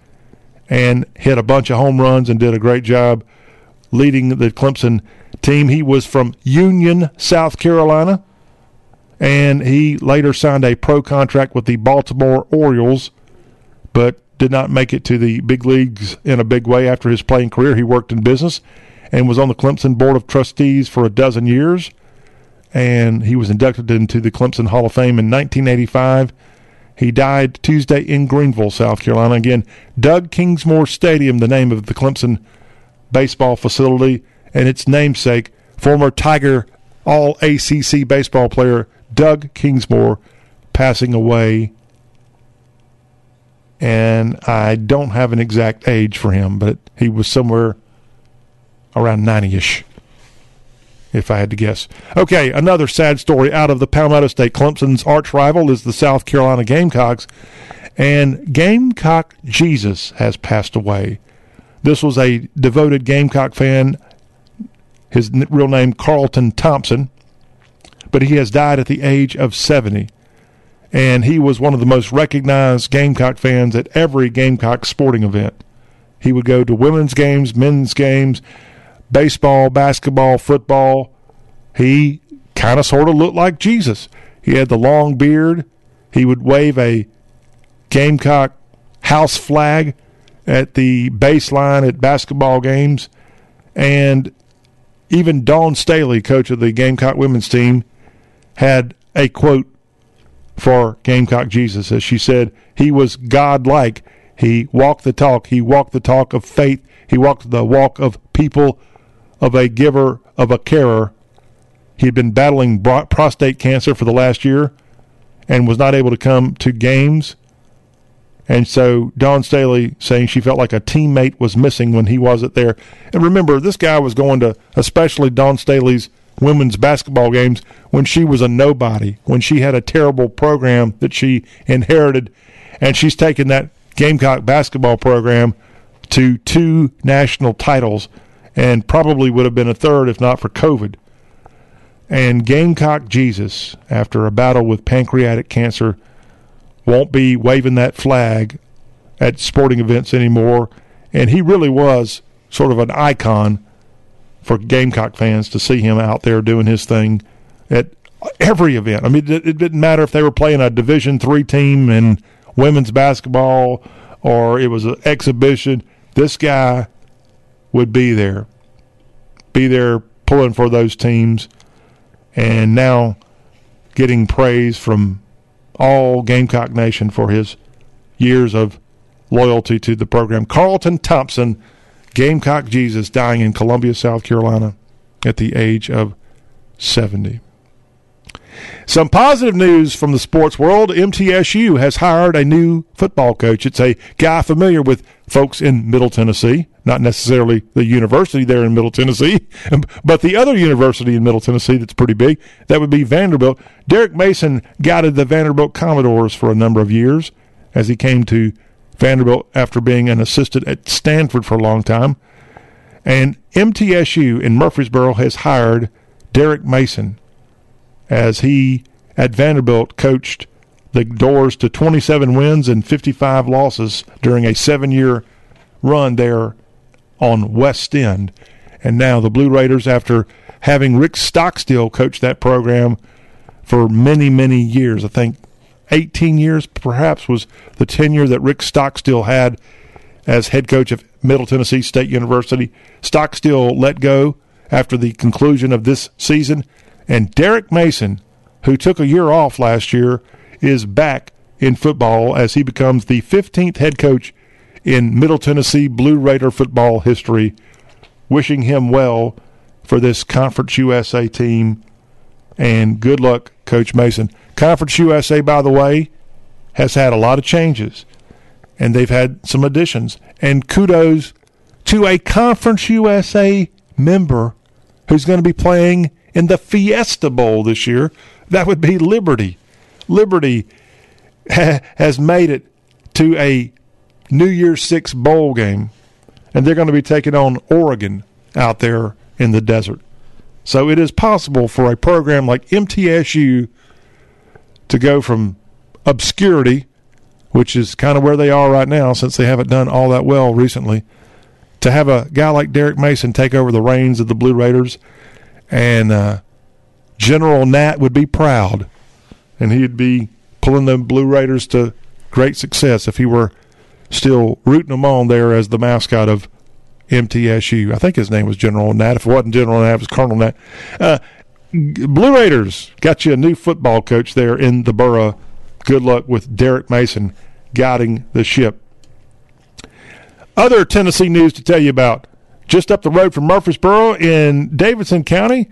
and hit a bunch of home runs and did a great job leading the Clemson team. He was from Union, South Carolina, and he later signed a pro contract with the Baltimore Orioles, but did not make it to the big leagues in a big way after his playing career. He worked in business and was on the Clemson Board of Trustees for a dozen years, and he was inducted into the Clemson Hall of Fame in 1985. He died Tuesday in Greenville, South Carolina. Again, Doug Kingsmore Stadium, the name of the Clemson baseball facility and its namesake, former Tiger All ACC baseball player Doug Kingsmore, passing away. And I don't have an exact age for him, but he was somewhere around 90 ish, if I had to guess. Okay, another sad story out of the Palmetto State. Clemson's arch rival is the South Carolina Gamecocks, and Gamecock Jesus has passed away. This was a devoted Gamecock fan his real name Carlton Thompson, but he has died at the age of 70. And he was one of the most recognized Gamecock fans at every Gamecock sporting event. He would go to women's games, men's games, baseball, basketball, football. He kind of sort of looked like Jesus. He had the long beard. He would wave a Gamecock house flag at the baseline at basketball games And even Dawn Staley, coach of the Gamecock women's team, had a quote for Gamecock Jesus as she said, He was God like. He walked the talk. He walked the talk of faith. He walked the walk of people, of a giver, of a carer. He had been battling prostate cancer for the last year and was not able to come to games. And so Dawn Staley saying she felt like a teammate was missing when he wasn't there. And remember, this guy was going to especially Dawn Staley's women's basketball games when she was a nobody, when she had a terrible program that she inherited. And she's taken that Gamecock basketball program to two national titles and probably would have been a third if not for COVID. And Gamecock Jesus, after a battle with pancreatic cancer, won't be waving that flag at sporting events anymore. And he really was sort of an icon for Gamecock fans to see him out there doing his thing at every event. I mean, it, didn't matter if they were playing a Division three team in women's basketball or it was an exhibition. This guy would be there, be there pulling for those teams and now getting praise from all Gamecock Nation for his years of loyalty to the program. Carlton Thompson, Gamecock Jesus, dying in Columbia, South Carolina at the age of 70. Some positive news from the sports world. MTSU has hired a new football coach. It's a guy familiar with folks in Middle Tennessee, not necessarily the university there in Middle Tennessee, but the other university in Middle Tennessee that's pretty big. That would be Vanderbilt. Derek Mason guided the Vanderbilt Commodores for a number of years as he came to Vanderbilt after being an assistant at Stanford for a long time. And MTSU in Murfreesboro has hired Derek Mason as he at Vanderbilt coached the Dores to 27 wins and 55 losses during a seven year run there on West End. And now the Blue Raiders, after having Rick Stockstill coach that program for many, many years, I think 18 years perhaps was the tenure that Rick Stockstill had as head coach of Middle Tennessee State University. Stockstill let go after the conclusion of this season, and Derek Mason, who took a year off last year, is back in football as he becomes the 15th head coach in Middle Tennessee Blue Raider football history. Wishing him well for this Conference USA team. And good luck, Coach Mason. Conference USA, by the way, has had a lot of changes and they've had some additions. And kudos to a Conference USA member who's going to be playing in the Fiesta Bowl this year. That would be Liberty. Liberty ha- has made it to a New Year's Six bowl game, and they're going to be taking on Oregon out there in the desert. So it is possible for a program like MTSU to go from obscurity, which is kind of where they are right now since they haven't done all that well recently, to have a guy like Derek Mason take over the reins of the Blue Raiders, and uh, General Nat would be proud, and he'd be pulling the Blue Raiders to great success if he were still rooting them on there as the mascot of MTSU. I think his name was General Nat. If it wasn't General Nat, it was Colonel Nat. Uh, Blue Raiders got you a new football coach there in the borough. Good luck with Derek Mason guiding the ship. Other Tennessee news to tell you about. Just up the road from Murfreesboro in Davidson County,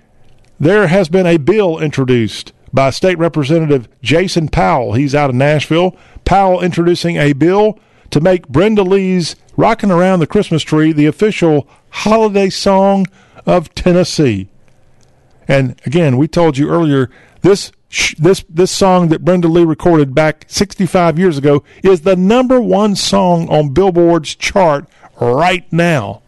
there has been a bill introduced by State Representative Jason Powell. He's out of Nashville. Powell introducing a bill to make Brenda Lee's Rocking Around the Christmas Tree the official holiday song of Tennessee. And again, we told you earlier this this this song that Brenda Lee recorded back 65 years ago is the number one song on Billboard's chart right now,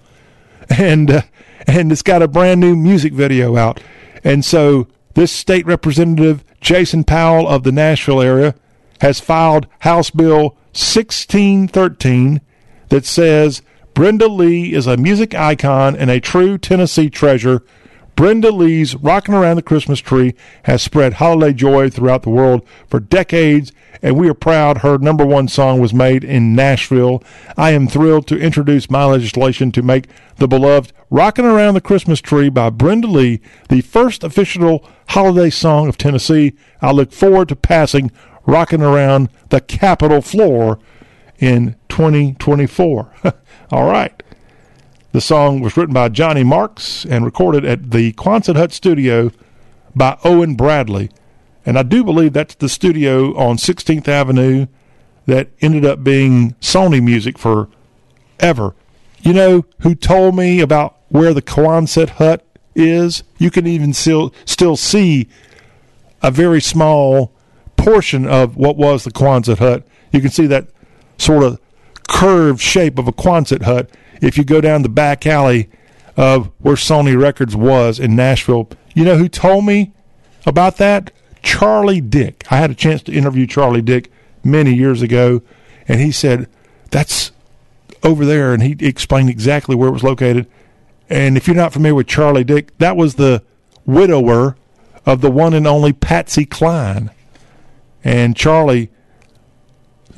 and uh, and it's got a brand new music video out. And so this state representative Jason Powell of the Nashville area has filed House Bill 1613 that says Brenda Lee is a music icon and a true Tennessee treasure Brenda Lee's Rocking Around the Christmas Tree has spread holiday joy throughout the world for decades, and we are proud her number one song was made in Nashville. I am thrilled to introduce my legislation to make the beloved Rocking Around the Christmas Tree by Brenda Lee the first official holiday song of Tennessee. I look forward to passing Rocking Around the Capitol Floor in 2024. All right. The song was written by Johnny Marks and recorded at the Quonset Hut studio by Owen Bradley. And I do believe that's the studio on 16th Avenue that ended up being Sony Music for ever. You know who told me about where the Quonset Hut is? You can even still still see a very small portion of what was the Quonset Hut. You can see that sort of curved shape of a Quonset Hut if you go down the back alley of where Sony Records was in Nashville. You know who told me about that? Charlie Dick. I had a chance to interview Charlie Dick many years ago, and he said, That's over there. And he explained exactly where it was located. And if you're not familiar with Charlie Dick, that was the widower of the one and only Patsy Cline. And Charlie,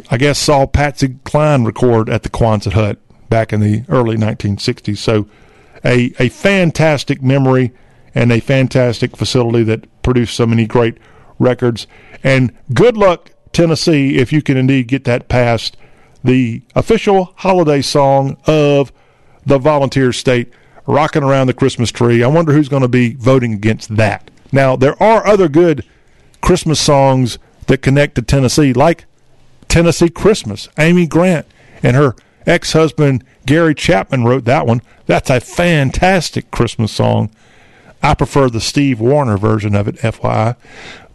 I guess, saw Patsy Cline record at the Quonset Hut back in the early 1960s. So, a, a fantastic memory and a fantastic facility that produced so many great records. And good luck, Tennessee, if you can indeed get that past the official holiday song of the volunteer state, Rocking Around the Christmas Tree. I wonder who's going to be voting against that. Now, there are other good Christmas songs that connect to Tennessee, like Tennessee Christmas. Amy Grant and her ex husband Gary Chapman wrote that one. That's a fantastic Christmas song. I prefer the Steve Wariner version of it, FYI.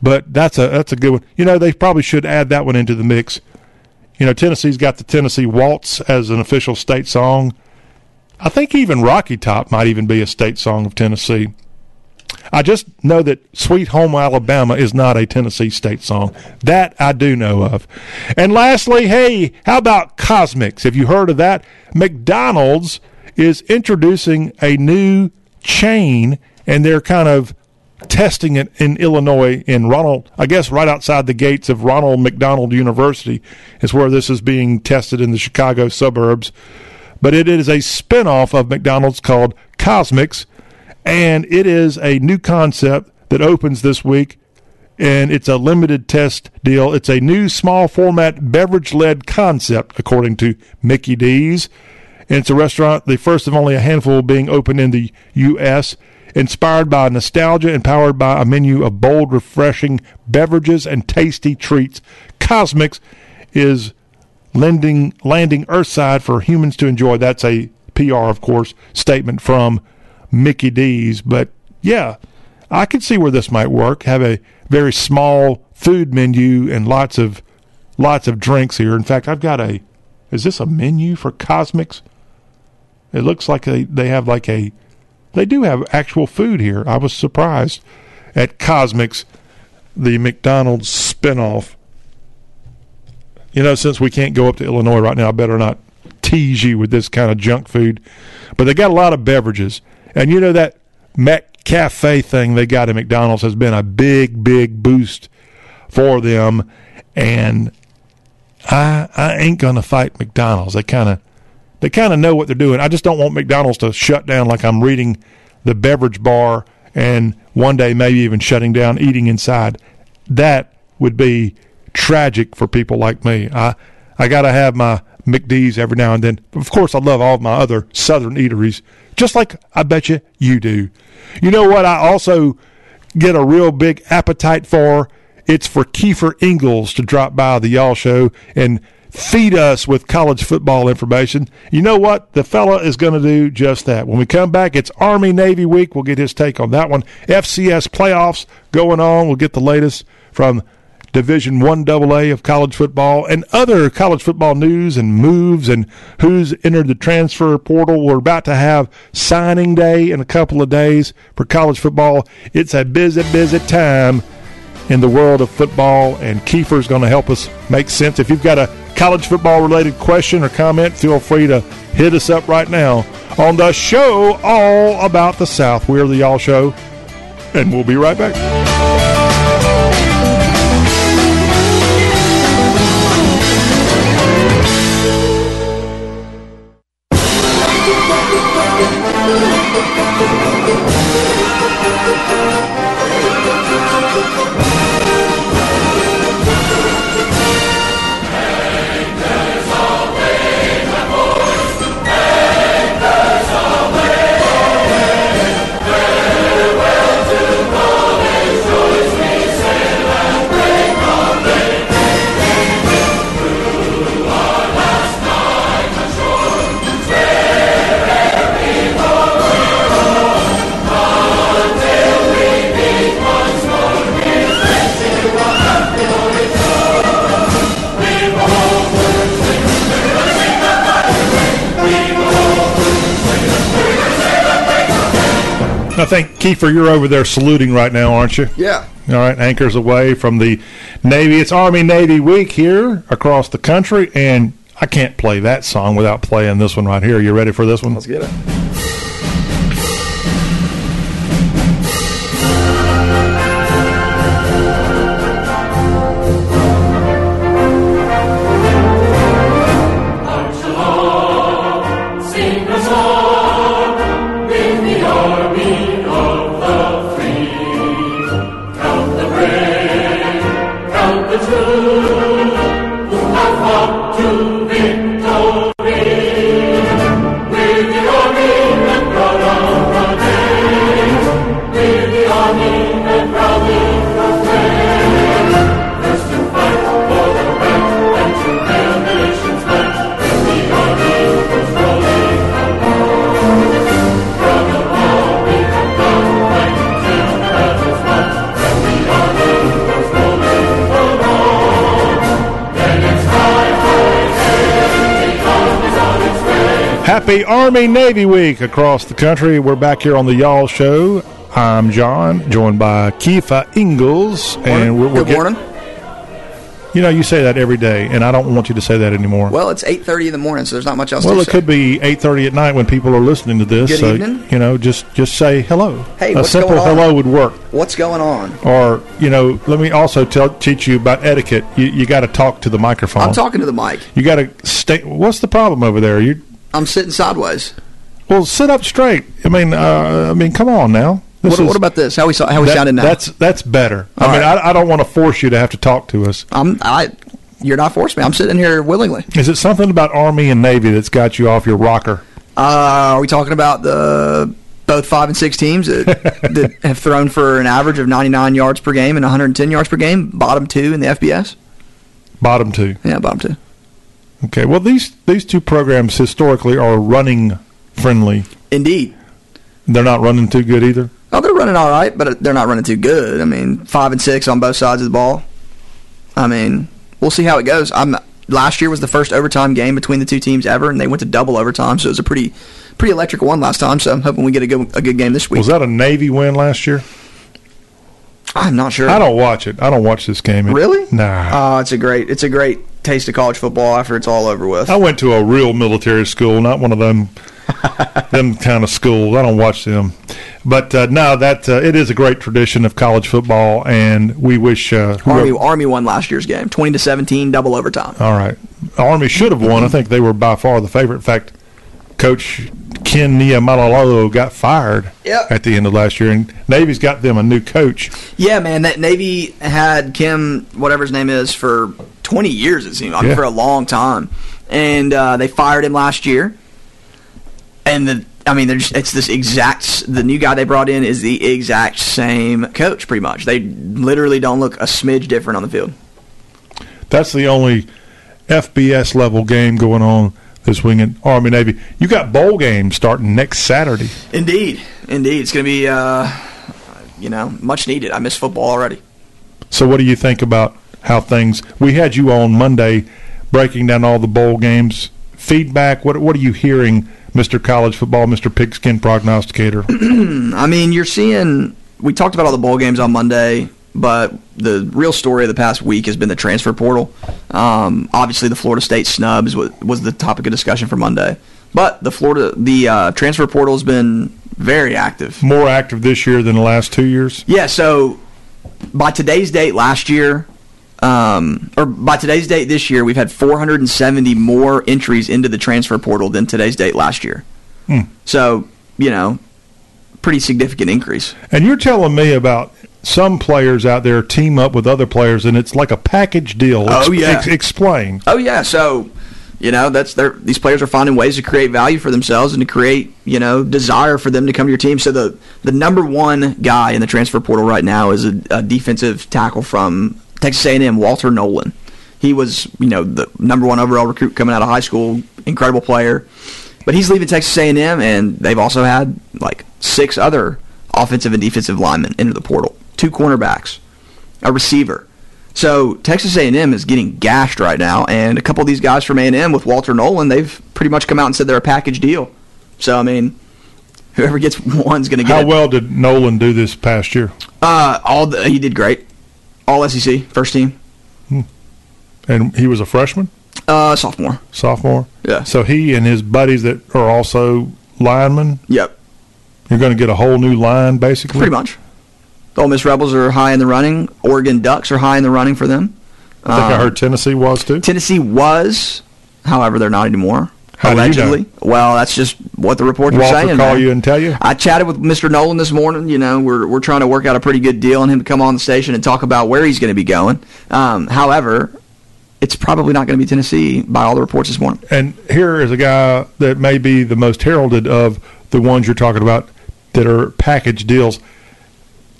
But that's a that's a good one. You know, they probably should add that one into the mix. You know, Tennessee's got the Tennessee Waltz as an official state song. I think even Rocky Top might even be a state song of Tennessee. I just know that Sweet Home Alabama is not a Tennessee state song. That I do know of. And lastly, hey, how about CosMc's? Have you heard of that? McDonald's is introducing a new chain, and they're kind of testing it in Illinois in Ronald, I guess right outside the gates of Ronald McDonald University is where this is being tested in the Chicago suburbs. But it is a spinoff of McDonald's called CosMc's and it is a new concept that opens this week and it's a limited test deal. It's a new small format beverage led concept, according to Mickey D's. And it's a restaurant, the first of only a handful being opened in the U.S., inspired by nostalgia and powered by a menu of bold, refreshing beverages and tasty treats. CosMc's is lending, landing Earthside for humans to enjoy. That's a PR, of course, statement from Mickey D's. But yeah, I can see where this might work. Have a very small food menu and lots of lots of drinks here. In fact, I've got a. Is this a menu for CosMc's? It looks like they have like a. They do have actual food here. I was surprised at CosMc's, the McDonald's spinoff. You know, since we can't go up to Illinois right now, I better not tease you with this kind of junk food. But they got a lot of beverages. And you know that McCafe thing they got at McDonald's has been a big, big boost for them. And I I ain't gonna fight McDonald's. They kind of they kind of know what they're doing. I just don't want McDonald's to shut down like I'm reading the beverage bar and one day maybe even shutting down eating inside. That would be tragic for people like me. I I got to have my McD's every now and then. Of course, I love all of my other southern eateries just like I bet you you do. You know what? I also get a real big appetite for. It's for Keifer Engles to drop by the Y'all Show and feed us with college football information. You know what? The fella is going to do just that. When we come back, it's Army Navy week. We'll get his take on that one. FCS playoffs going on. We'll get the latest from Division One AA of college football and other college football news and moves and who's entered the transfer portal. We're about to have signing day in a couple of days for college football. It's a busy, busy time in the world of football, and Keifer's going to help us make sense. If you've got a college football related question or comment, feel free to hit us up right now on the show all about the South. We're the Y'all Show, and we'll be right back. I think Keifer, you're over there saluting right now, aren't you? Yeah. All right, anchors aweigh from the Navy. It's Army Navy Week here across the country, and I can't play that song without playing this one right here. You ready for this one? Let's get it. Happy Army Navy Week across the country. We're back here on the Y'all Show. I'm John, joined by Keifer Engles, and we're, we're Good morning. You know, you say that every day, and I don't want you to say that anymore. Well, it's 8.30 in the morning, so there's not much else to say. Well, it say. could be eight thirty at night when people are listening to this. Good so evening. you know, just just say hello. Hey, a what's simple going on? hello would work. What's going on? Or you know, let me also tell teach you about etiquette. You, you got to talk to the microphone. I'm talking to the mic. You got to stay. What's the problem over there? You I'm sitting sideways. well, sit up straight. I mean, uh, I mean, come on now. What, is- what about this? How we saw, how we that- sounded now? That's that's better. I All mean, right. I, I don't want to force you to have to talk to us. I'm I. You're not forcing me. I'm sitting here willingly. Is it something about Army and Navy that's got you off your rocker? Uh, are we talking about the both five and six teams that, that have thrown for an average of 99 yards per game and 110 yards per game? Bottom two in the FBS. Bottom two. Yeah, bottom two. Okay. Well, these these two programs historically are running friendly. Indeed. They're not running too good either. Oh, they're running all right, but they're not running too good. I mean, five and six on both sides of the ball. I mean, we'll see how it goes. I'm last year was the first overtime game between the two teams ever, and they went to double overtime, so it was a pretty pretty electric one last time. So I'm hoping we get a good a good game this week. Was that a Navy win last year? I'm not sure. I don't watch it. I don't watch this game. Really. Nah. Oh, it's a great it's a great taste of college football after it's all over with. I went to a real military school, not one of them them kind of schools. I don't watch them. But uh, no, that uh, it is a great tradition of college football, and we wish uh, Army whoever- Army won last year's game, twenty to seventeen, double overtime. All right, Army should have won. I think they were by far the favorite. In fact, Coach Ken Niumatalolo got fired Yep. at the end of last year, and Navy's got them a new coach. Yeah, man, that Navy had Kim, whatever his name is, for 20 years, it seemed like, Yeah. for a long time. And uh, they fired him last year. And the, I mean, they're just, it's this exact, the new guy they brought in is the exact same coach, pretty much. They literally don't look a smidge different on the field. That's the only FBS level game going on this week in Army Navy. You got bowl games starting next Saturday. Indeed. Indeed. It's going to be, uh, you know, much needed. I miss football already. So, what do you think about how things? We had you on Monday breaking down all the bowl games. Feedback. What What are you hearing, Mister College Football, Mister Pigskin Prognosticator? I mean, you're seeing. We talked about all the bowl games on Monday. but the real story of the past week has been the transfer portal. Um, obviously, the Florida State snubs was, was the topic of discussion for Monday, but the Florida the uh, transfer portal has been very active. More active this year than the last two years. Yeah, so by today's date last year, um, or by today's date this year, we've had 470 more entries into the transfer portal than today's date last year. Hmm. So, you know, pretty significant increase. And you're telling me about some players out there team up with other players, and it's like a package deal. Oh, yeah. explain. Oh yeah, so you know that's their these players are finding ways to create value for themselves and to create you know desire for them to come to your team. So the the number one guy in the transfer portal right now is a, a defensive tackle from Texas A&M, Walter Nolen. He was you know the number one overall recruit coming out of high school, incredible player. But he's leaving Texas A&M, and they've also had like six other offensive and defensive linemen into the portal, two cornerbacks, a receiver. So Texas A&M is getting gashed right now, and a couple of these guys from A&M with Walter Nolen, they've pretty much come out and said they're a package deal. So I mean, whoever gets one's going to get. How it. well did Nolen do this past year? Uh, all the, he did great. All SEC first team, And he was a freshman, uh, sophomore. sophomore. Yeah. So he and his buddies that are also linemen, Yep, you're going to get a whole new line, basically. pretty much. The Ole Miss Rebels are high in the running. Oregon Ducks are high in the running for them. I think I Um, heard Tennessee was too. Tennessee was, however, they're not anymore. How do you know? Well, that's just what the reports are saying. call man. you and tell you. I chatted with Mr. Nolen this morning. You know, we're we're trying to work out a pretty good deal on him to come on the station and talk about where he's going to be going. Um, however, it's probably not going to be Tennessee by all the reports this morning. And here is a guy that may be the most heralded of the ones you're talking about that are package deals.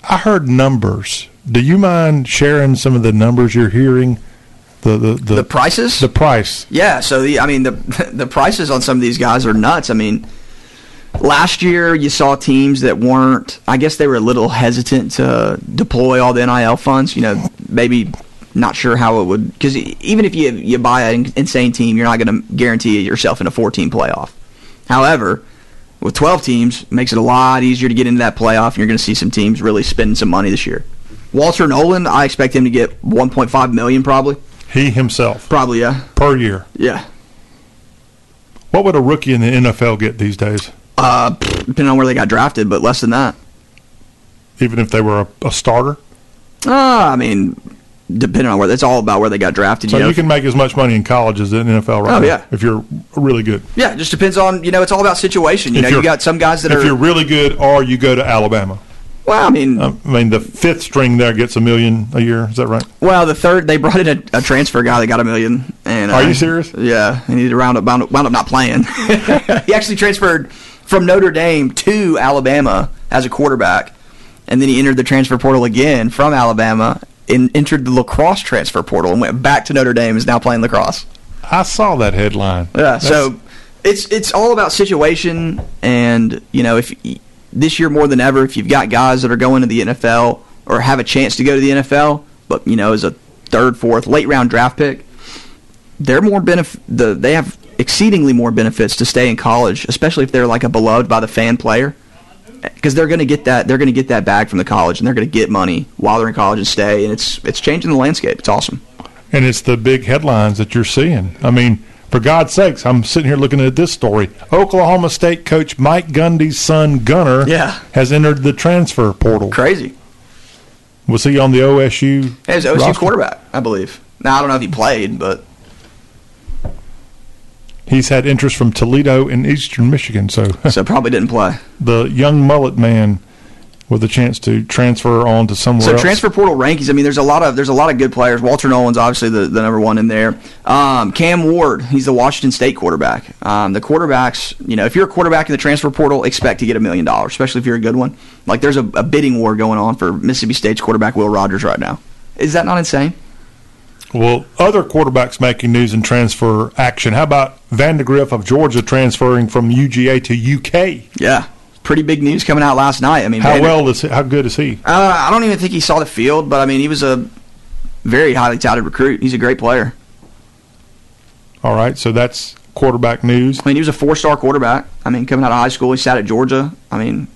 I heard numbers. Do you mind sharing some of the numbers you're hearing? The the the, The prices? the price. Yeah, so the I mean the the prices on some of these guys are nuts. I mean, last year you saw teams that weren't. I guess they were a little hesitant to deploy all the NIL funds. You know, maybe not sure how it would because even if you you buy an insane team, you're not going to guarantee yourself in a 14 playoff. However, with 12 teams, it makes it a lot easier to get into that playoff, and you're going to see some teams really spending some money this year. Walter Nolen, I expect him to get 1.5 million probably. He himself Probably, yeah. per year. Yeah. What would a rookie in the NFL get these days? Uh, depending on where they got drafted, but less than that. Even if they were a, a starter, Uh, I mean, depending on where it's all about where they got drafted. so you know? you can make as much money in college as in the NFL right Oh, now, yeah. if you're really good. yeah, it just depends on you know. It's all about situation. You If know, you got some guys that if are. If you're really good, or you go to Alabama. Well, I mean, I mean, the fifth string there gets a million a year. Is that right? well, the third they brought in a, a transfer guy that got a million. And Are uh, you serious? Yeah, and he round up wound, up wound up not playing. he actually transferred from Notre Dame to Alabama as a quarterback, and then he entered the transfer portal again from Alabama and entered the lacrosse transfer portal and went back to Notre Dame. Is now playing lacrosse. I saw that headline. Yeah, That's- so it's it's all about situation, and you know, if this year more than ever, if you've got guys that are going to the NFL or have a chance to go to the NFL, but you know, as a third, fourth, late round draft pick, they're more benef- the they have exceedingly more benefits to stay in college, especially if they're like a beloved by the fan player. Because they're going to get that, they're going to get that bag from the college, and they're going to get money while they're in college and stay, and it's it's changing the landscape. It's awesome. and it's the big headlines that you're seeing. I mean, for God's sakes, I'm sitting here looking at this story. Oklahoma State coach Mike Gundy's son Gunner Yeah. has entered the transfer portal. Crazy. Was he on the OSU? Hey, he's OSU roster? quarterback, I believe. Now I don't know if he played, but He's had interest from Toledo and Eastern Michigan, so so probably didn't play. the young mullet man with a chance to transfer on to somewhere So else. transfer portal rankings. I mean, there's a lot of there's a lot of good players. Walter Nolen's obviously the, the number one in there. Um, Cam Ward, he's the Washington State quarterback. Um, the quarterbacks, you know, if you're a quarterback in the transfer portal, expect to get a million dollars, especially if you're a good one. Like there's a, a bidding war going on for Mississippi State's quarterback Will Rogers right now. Is that not insane? Well, other quarterbacks making news in transfer action. How about Vandagriff of Georgia transferring from UGA to UK? Yeah, pretty big news coming out last night. I mean, How Vander- well is he, how good is he? Uh, I don't even think he saw the field, but I mean, he was a very highly touted recruit. He's a great player. All right, so that's quarterback news. I mean, he was a four-star quarterback. I mean, coming out of high school, he sat at Georgia. I mean,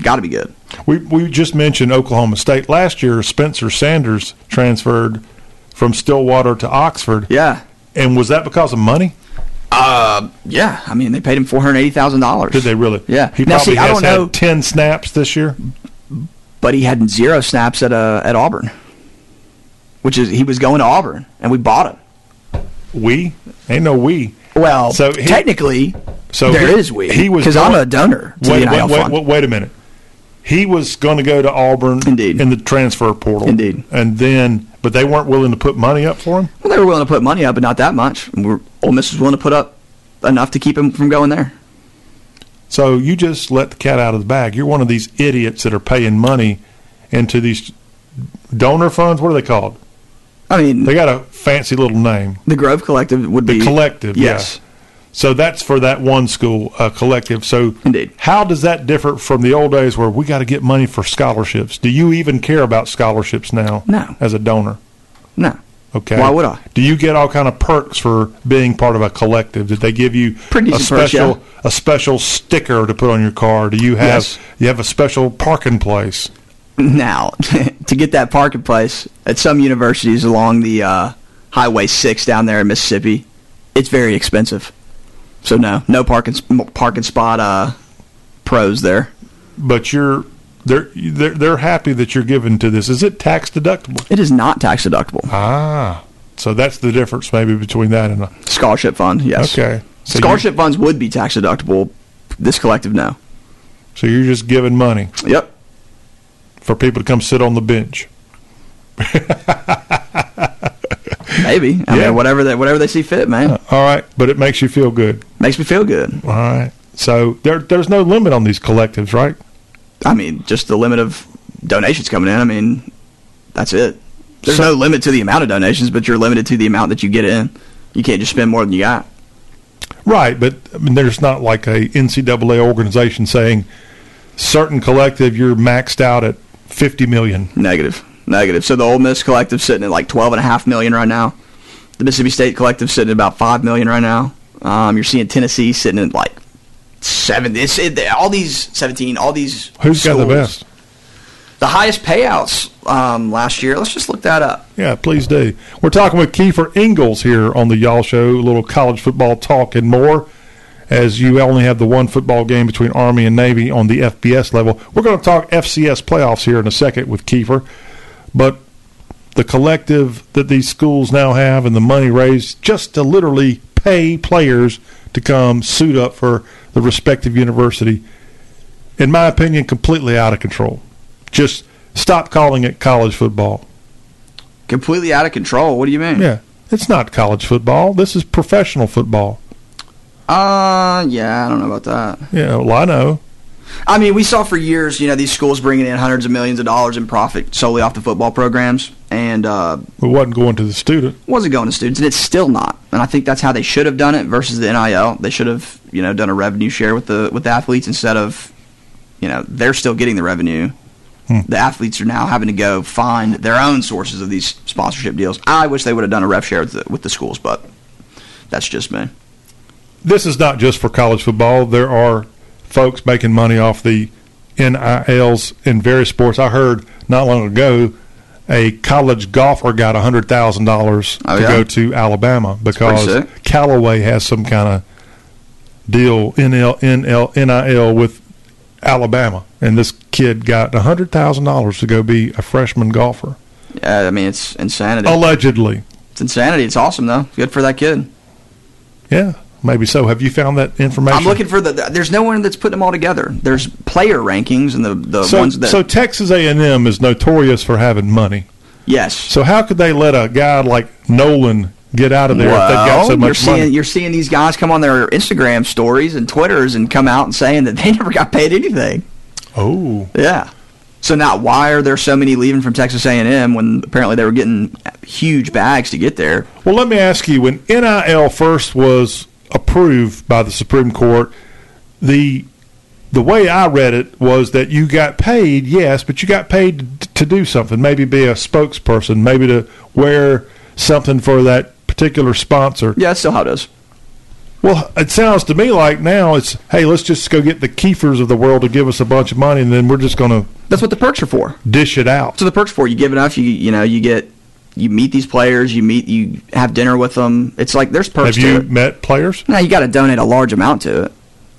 got to be good. We we just mentioned Oklahoma State last year. Spencer Sanders transferred from Stillwater to Oxford. Yeah. And was that because of money? Uh, yeah. I mean, they paid him four hundred eighty thousand dollars. Did they really? Yeah. He now, probably see, I has don't had know, ten snaps this year. but he had zero snaps at uh, at Auburn, which is he was going to Auburn, and we bought him. We ain't no we. Well, So he- technically, So there he- is we. He was because I'm a donor to Wait, the NIL wait, wait, wait a minute. He was going to go to Auburn Indeed. in the transfer portal. Indeed. And then, but they weren't willing to put money up for him. Well, they were willing to put money up, but not that much. And We're, Ole Miss was willing to put up enough to keep him from going there. So you just let the cat out of the bag. You're one of these idiots that are paying money into these donor funds. What are they called? I mean, They got a fancy little name. the Grove Collective would The be The collective. Yes. Yeah. So that's for that one school uh, collective. So Indeed. how does that differ from the old days where we got to get money for scholarships? Do you even care about scholarships now? No. As a donor. No. Okay. Why would I? Do you get all kind of perks for being part of a collective? Did they give you Pretty a decent perks, special yeah. a special sticker to put on your car? Do you have Yes. you have a special parking place? Now, to get that parking place at some universities along the uh, Highway 6 down there in Mississippi, it's very expensive. So no, no parking parking spot uh, pros there. But you're they're they're they're happy that you're given to this. Is it tax deductible? It is not tax deductible. Ah. So that's the difference maybe between that and a Scholarship fund, yes. Okay. So Scholarship funds would be tax deductible. This collective, no. So you're just giving money Yep. for people to come sit on the bench. Maybe. I Yeah. mean, whatever they whatever they see fit, man. Uh, all right, but it makes you feel good. Makes me feel good. All right. So there there's no limit on these collectives, right? I mean, just the limit of donations coming in. I mean, that's it. There's So- no limit to the amount of donations, but you're limited to the amount that you get in. You can't just spend more than you got. Right, but I mean, there's not like a NCAA organization saying certain collective you're maxed out at 50 million. Negative. Negative. So the Ole Miss collective sitting at like twelve and a half million right now. The Mississippi State collective sitting at about five million right now. Um, you're seeing Tennessee sitting at like seven. It's it, all these seventeen. All these. Who's got the best? The highest payouts um, last year. Let's just look that up. Yeah, please do. We're talking with Keifer Engles here on the Y'all Show, a little college football talk and more. As you only have the one football game between Army and Navy on the FBS level. We're going to talk FCS playoffs here in a second with Keifer. But the collective that these schools now have and the money raised just to literally pay players to come suit up for the respective university, in my opinion, completely out of control. Just stop calling it college football. Completely out of control. What do you mean? Yeah, it's not college football. This is professional football. Uh, yeah, I don't know about that. Yeah, well, I know. I mean, we saw for years, you know, these schools bringing in hundreds of millions of dollars in profit solely off the football programs, and uh, It wasn't going to the student. wasn't going to students, and it's still not. And I think that's how they should have done it versus the NIL. They should have, you know, done a revenue share with the with the athletes instead of, you know, they're still getting the revenue. The athletes are now having to go find their own sources of these sponsorship deals. I wish they would have done a rev share with the, with the schools, but that's just me. This is not just for college football. There are folks making money off the NILs in various sports. I heard not long ago a college golfer got hundred thousand dollars Oh, to yeah? go to Alabama because. Callaway has some kind of deal NL, NL, NIL with Alabama, and this kid got hundred thousand dollars to go be a freshman golfer. Yeah, I mean, it's insanity. Allegedly, It's insanity. It's awesome though. Good for that kid. yeah, maybe so. Have you found that information? I'm looking for the. There's no one that's putting them all together. There's player rankings and the the so, ones that. so Texas A&M is notorious for having money. yes. So how could they let a guy like Nolen get out of there if they've got so you're much seeing money? you're seeing these guys come on their Instagram stories and Twitters and come out and saying that they never got paid anything. Oh, Yeah. So now, why are there so many leaving from Texas A&M when apparently they were getting huge bags to get there? well, let me ask you: When NIL first was approved by the Supreme Court, the the way I read it was that you got paid, yes, but you got paid to do something. Maybe be a spokesperson, maybe to wear something for that particular sponsor. Yeah, that's still how it is. Well, it sounds to me like now it's hey, let's just go get the Keifers of the world to give us a bunch of money, and then we're just going to That's what the perks are for. dish it out. So the perks for. You give enough, you you know, you get you meet these players, you meet you have dinner with them. It's like there's perks Have to you it. met players? Now you got to donate a large amount to it.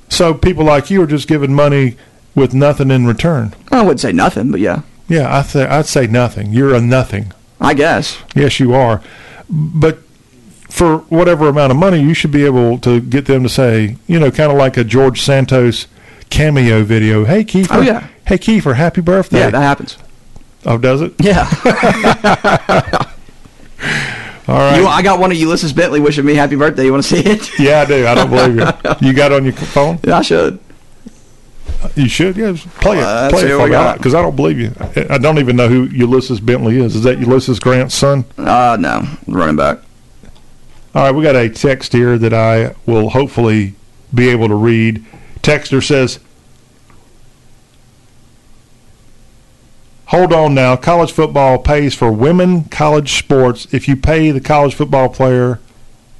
So people like you are just giving money with nothing in return. I wouldn't say nothing, but yeah, Yeah, I th- I'd say nothing. You're a nothing. I guess. Yes, you are. But for whatever amount of money, you should be able to get them to say, you know, kind of like a George Santos cameo video. Hey, Keifer. Oh, yeah. Hey, Keifer, happy birthday. Yeah, that happens. Oh, does it? Yeah. All right. You, I got one of Ulysses Bentley wishing me happy birthday. You want to see it? yeah, I do. I don't believe you. You got it on your phone? Yeah, I should. You should. Yeah, play it. let's Play it for me because I don't believe you. I- I don't even know who Ulysses Bentley is. Is that Ulysses Grant's son? Uh, no, running back. All right, we got a text here that I will hopefully be able to read. Texter says, Hold on now. College football pays for women college sports. If you pay the college football player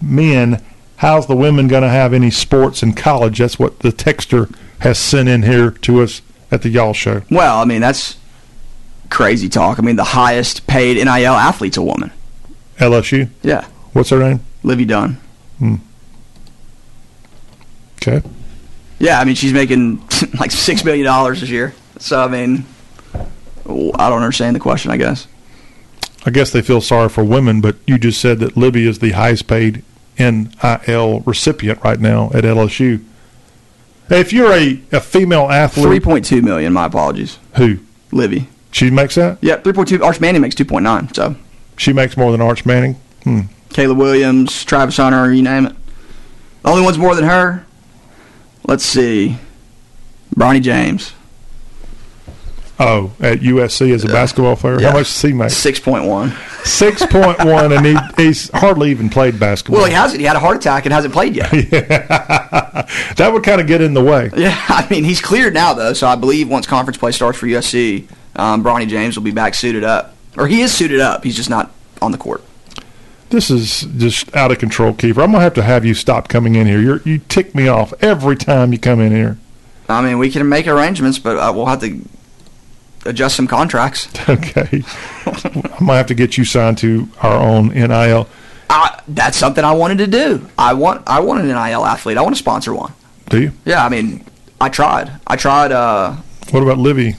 men, how's the women going to have any sports in college? That's what the texter has sent in here to us at the Y'all Show. Well, I mean that's crazy talk. I mean the highest paid NIL athlete's a woman. LSU. Yeah, What's her name? Livvy Dunne. Hmm. Okay. Yeah, I mean she's making like six million dollars this year. So I mean, I don't understand the question. I guess. I guess they feel sorry for women, but you just said that Libby is the highest paid NIL recipient right now at LSU. If you're a, a female athlete, three point two million. My apologies, who Livvy. she makes that, Yeah, three point two. Arch Manning makes two point nine. So she makes more than Arch Manning. Hmm. Caleb Williams, Travis Hunter, you name it. The only one's more than her. Let's see, Bronny James, Oh, at USC as a basketball player, Yeah. how much does he make? six point one. Six point one, and he, he's hardly even played basketball. Well, he hasn't. He had a heart attack and hasn't played yet. that would kind of get in the way. Yeah, I mean he's cleared now though, so I believe once conference play starts for USC, um, Bronny James will be back suited up, or he is suited up. He's just not on the court. This is just out of control, Keifer. I'm gonna have to have you stop coming in here. You're, you tick me off every time you come in here. I mean, we can make arrangements, but uh, we'll have to adjust some contracts. Okay. I might have to get you signed to our own NIL. I, that's something I wanted to do. I want I want an NIL athlete. I want to sponsor one. Do you? Yeah, I mean, I tried. I tried. Uh, What about Livvy?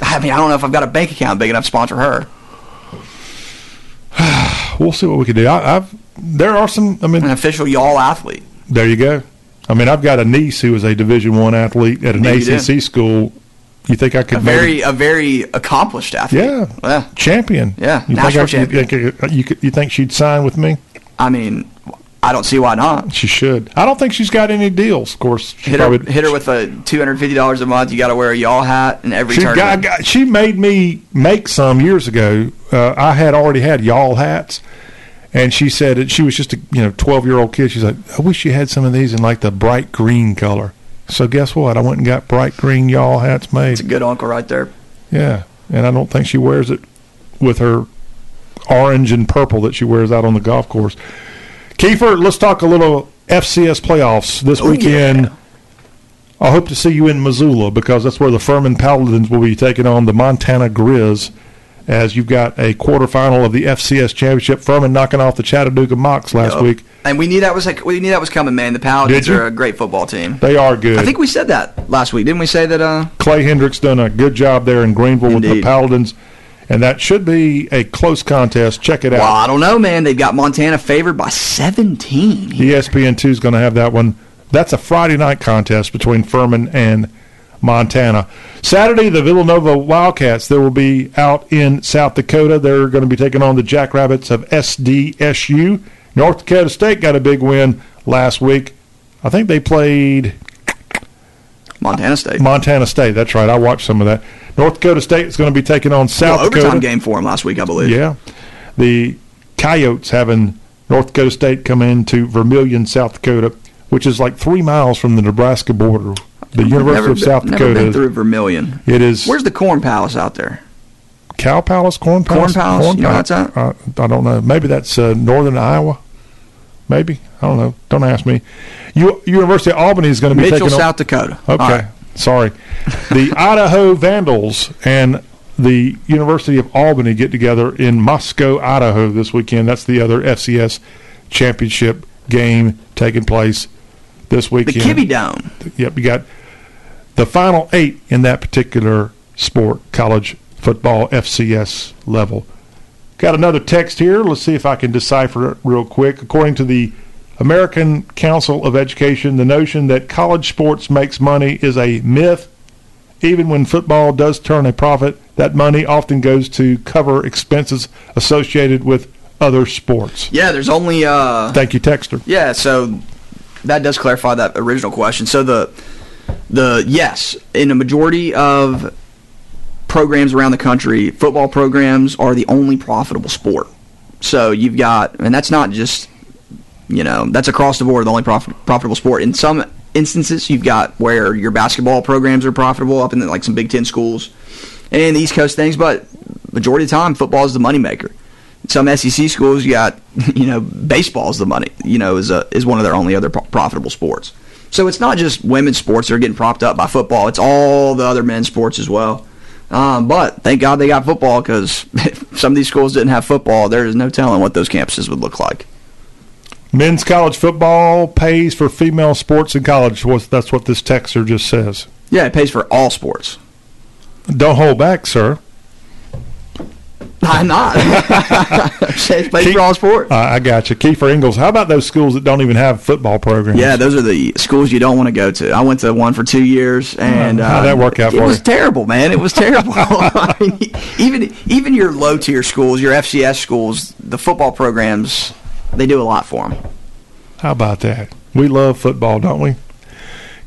I mean, I don't know if I've got a bank account big enough to sponsor her. We'll see what we can do. I, I've there are some. I mean, An official y'all athlete. there you go. I mean, I've got a niece who is a Division One athlete at an Yeah, you do. ACC school. You think I could A very a very accomplished athlete. yeah Yeah. champion? Yeah, you national think I, You think, you, you think she'd sign with me? I mean, I don't see why not. She should. I don't think she's got any deals. Of course, she Hit her, hit her with a two hundred fifty dollars a month. You got to wear a y'all hat in every She, tournament. got, got, she made me make some years ago. Uh, I had already had y'all hats, and she said that she was just a you know twelve year old kid. She's like, I wish you had some of these in like the bright green color. So guess what? I went and got bright green y'all hats made. It's a good uncle right there. Yeah, and I don't think she wears it with her orange and purple that she wears out on the golf course. Keifer, let's talk a little FCS playoffs this Oh, weekend. yeah. I hope to see you in Missoula because that's where the Furman Paladins will be taking on the Montana Grizz. As you've got a quarterfinal of the FCS championship, Furman knocking off the Chattanooga Mocs last Yup. week. And we knew that was like we knew that was coming, man. The Paladins are a great football team. They are good. I think we said that last week, didn't we? Say that. Uh, Clay Hendrix done a good job there in Greenville with the Paladins, and that should be a close contest. Check it out. well, I don't know, man. They've got Montana favored by seventeen. ESPN two is going to have that one. That's a Friday night contest between Furman and Montana. Saturday, the Villanova Wildcats. They will be out in South Dakota. They're going to be taking on the Jackrabbits of SDSU. North Dakota State got a big win last week. I think they played Montana State. Montana State. That's right. I watched some of that. North Dakota State is going to be taking on South Well, overtime Dakota. game for them last week, I believe. Yeah. The Coyotes having North Dakota State come into Vermillion, South Dakota, which is like three miles from the Nebraska border. The University of been, South never been through Vermillion. It is Where's the Corn Palace out there? Cow Palace, Corn Palace, Corn Palace? You know that's at? Uh, I don't know. Maybe that's uh, northern Iowa. maybe I don't know. Don't ask me. U- University of Albany is going to be Mitchell, taking on- South Dakota. Okay, right. sorry. The Idaho Vandals and the University of Albany get together in Moscow, Idaho this weekend. That's the other FCS championship game taking place this weekend. The. Kibby Dome. Yep, you got the final eight in that particular sport, college football FCS level. Got another text here. Let's see if I can decipher it real quick. According to the American Council of Education, the notion that college sports makes money is a myth. Even when football does turn a profit, that money often goes to cover expenses associated with other sports. Yeah, there's only uh Thank you, Texter. Yeah, so that does clarify that original question. So the the yes, in a majority of programs around the country, football programs are the only profitable sport. So you've got, and that's not just, you know, that's across the board the only prof- profitable sport. In some instances, you've got where your basketball programs are profitable up in like some Big Ten schools and the East Coast things, but majority of the time, football is the moneymaker. Some SEC schools, you got, you know, baseball is the money, you know, is a, is one of their only other pro- profitable sports. So it's not just women's sports that are getting propped up by football; it's all the other men's sports as well. Um, but thank God they got football because if some of these schools didn't have football, there is no telling what those campuses would look like. Men's college football pays for female sports in college. That's what this texter just says. Yeah, it pays for all sports. Don't hold back, sir. I'm not. it pays for all sports. Uh, I got you. Keifer Engles. How about those schools that don't even have football programs? Yeah, those are the schools you don't want to go to. I went to one for two years, and How'd uh, that work out It for was you? terrible, man. It was terrible. I mean, even even your low tier schools, your FCS schools, the football programs, they do a lot for them. How about that? We love football, don't we?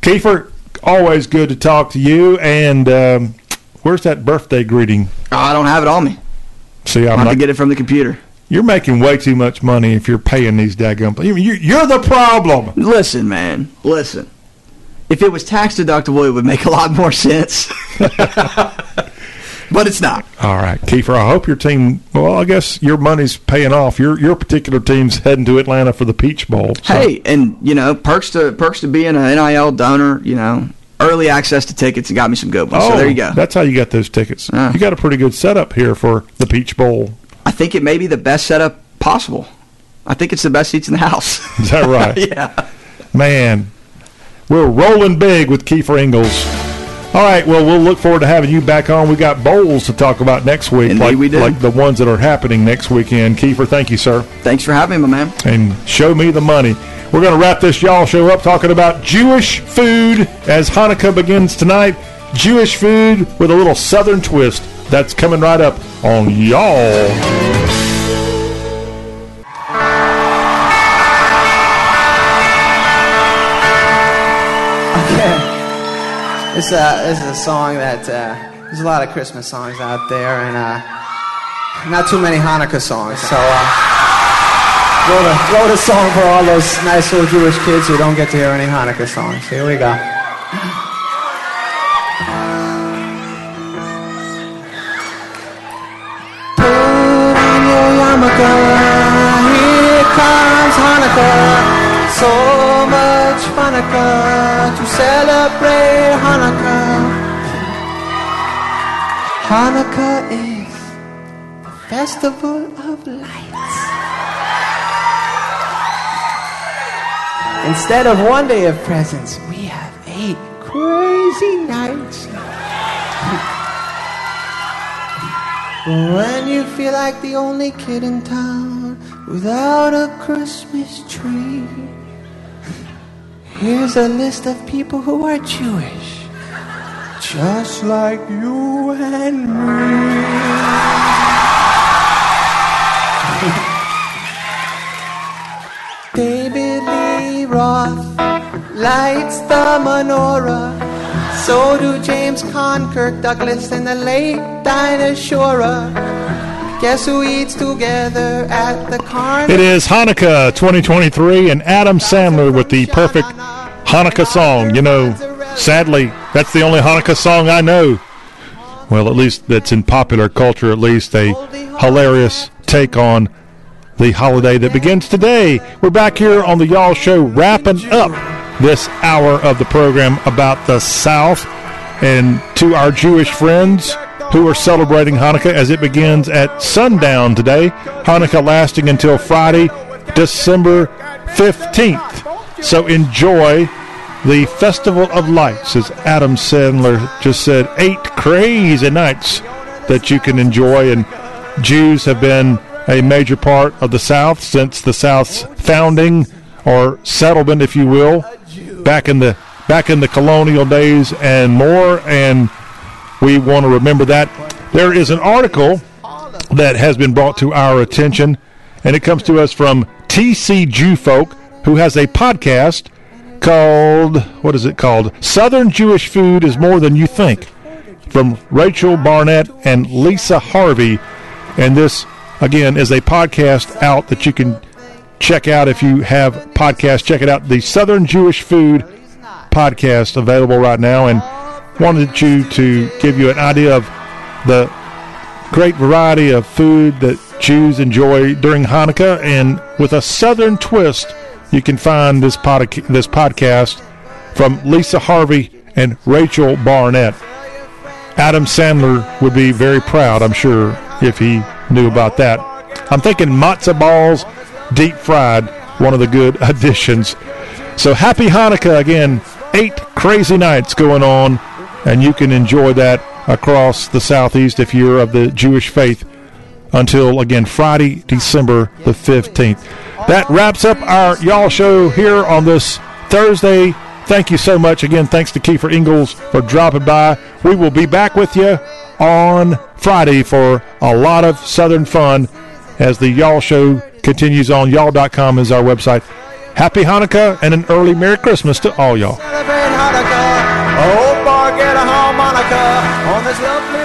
Keifer, always good to talk to you. And um, where's that birthday greeting? I don't have it on me. See, I I'm have to get it from the computer. You're making way too much money if you're paying these daggum. you- you- You're the problem. Listen, man. Listen. If it was tax deductible, it would make a lot more sense. but it's not. All right, Keifer. I hope your team. Well, I guess your money's paying off. Your your particular team's heading to Atlanta for the Peach Bowl. so- Hey, and you know, perks to perks to being an NIL donor. You know, early access to tickets and got me some good ones. Oh, so there you go. That's how you got those tickets. Ah. You got a pretty good setup here for the Peach Bowl. I think it may be the best setup possible. I think it's the best seats in the house. Is that right? yeah. Man, we're rolling big with Keifer Engles. All right, well, we'll look forward to having you back on. We got bowls to talk about next week, Indeed like, we do. like the ones that are happening next weekend. Keifer, thank you, sir. Thanks for having me, my man. And show me the money. We're going to wrap this y'all show up talking about Jewish food as Hanukkah begins tonight. Jewish food with a little southern twist. That's coming right up on y'all. This, uh, this is a song that uh, there's a lot of Christmas songs out there, and uh, not too many Hanukkah songs. So uh, wrote a wrote a song for all those nice little Jewish kids who don't get to hear any Hanukkah songs. Here we go. Celebrate Hanukkah. Hanukkah is the festival of lights. Instead of one day of presents, we have eight crazy nights. When you feel like the only kid in town without a Christmas tree, here's a list of people who are Jewish, just like you and me. David Lee Roth lights the menorah. So do James Caan, Kirk Douglas, and the late Dinah Shore. Guess who eats together at the carnival? It is Hanukkah 2023, and Adam Sandler with the perfect Hanukkah song. You know, sadly, that's the only Hanukkah song I know. Well, at least that's in popular culture, at least a hilarious take on the holiday that begins today. We're back here on the Y'all Show, wrapping up this hour of the program about the South. And to our Jewish friends who are celebrating Hanukkah as it begins at sundown today, Hanukkah lasting until Friday, December 15th. So enjoy the Festival of Lights, as Adam Sandler just said, eight crazy nights that you can enjoy. And Jews have been a major part of the South since the South's founding or settlement, if you will, back in the back in the colonial days and more. And we want to remember that. There is an article that has been brought to our attention, and it comes to us from TC Jewfolk, who has a podcast called what is it called? Southern Jewish Food is More Than You Think, from Rachel Barnett and Lisa Harvey, and this again is a podcast out that you can check out if you have podcasts. Check it out, the Southern Jewish Food podcast available right now, and wanted you to give you an idea of the great variety of food that Jews enjoy during Hanukkah, and with a Southern twist, you can find this pod- this podcast from Lisa Harvey and Rachel Barnett. Adam Sandler would be very proud, I'm sure, if he knew about that. I'm thinking matzo balls, deep fried, one of the good additions. So happy Hanukkah again. Eight crazy nights going on, and you can enjoy that across the southeast if you're of the Jewish faith until again Friday, December the 15th. That wraps up our y'all show here on this Thursday. Thank you so much again. Thanks to Keifer Engles for dropping by. We will be back with you on Friday for a lot of Southern fun as the Y'all Show continues on. Y'all.com is our website. Happy Hanukkah and an early Merry Christmas to all y'all. Celebrate Hanukkah. Boy, get a harmonica on this lovely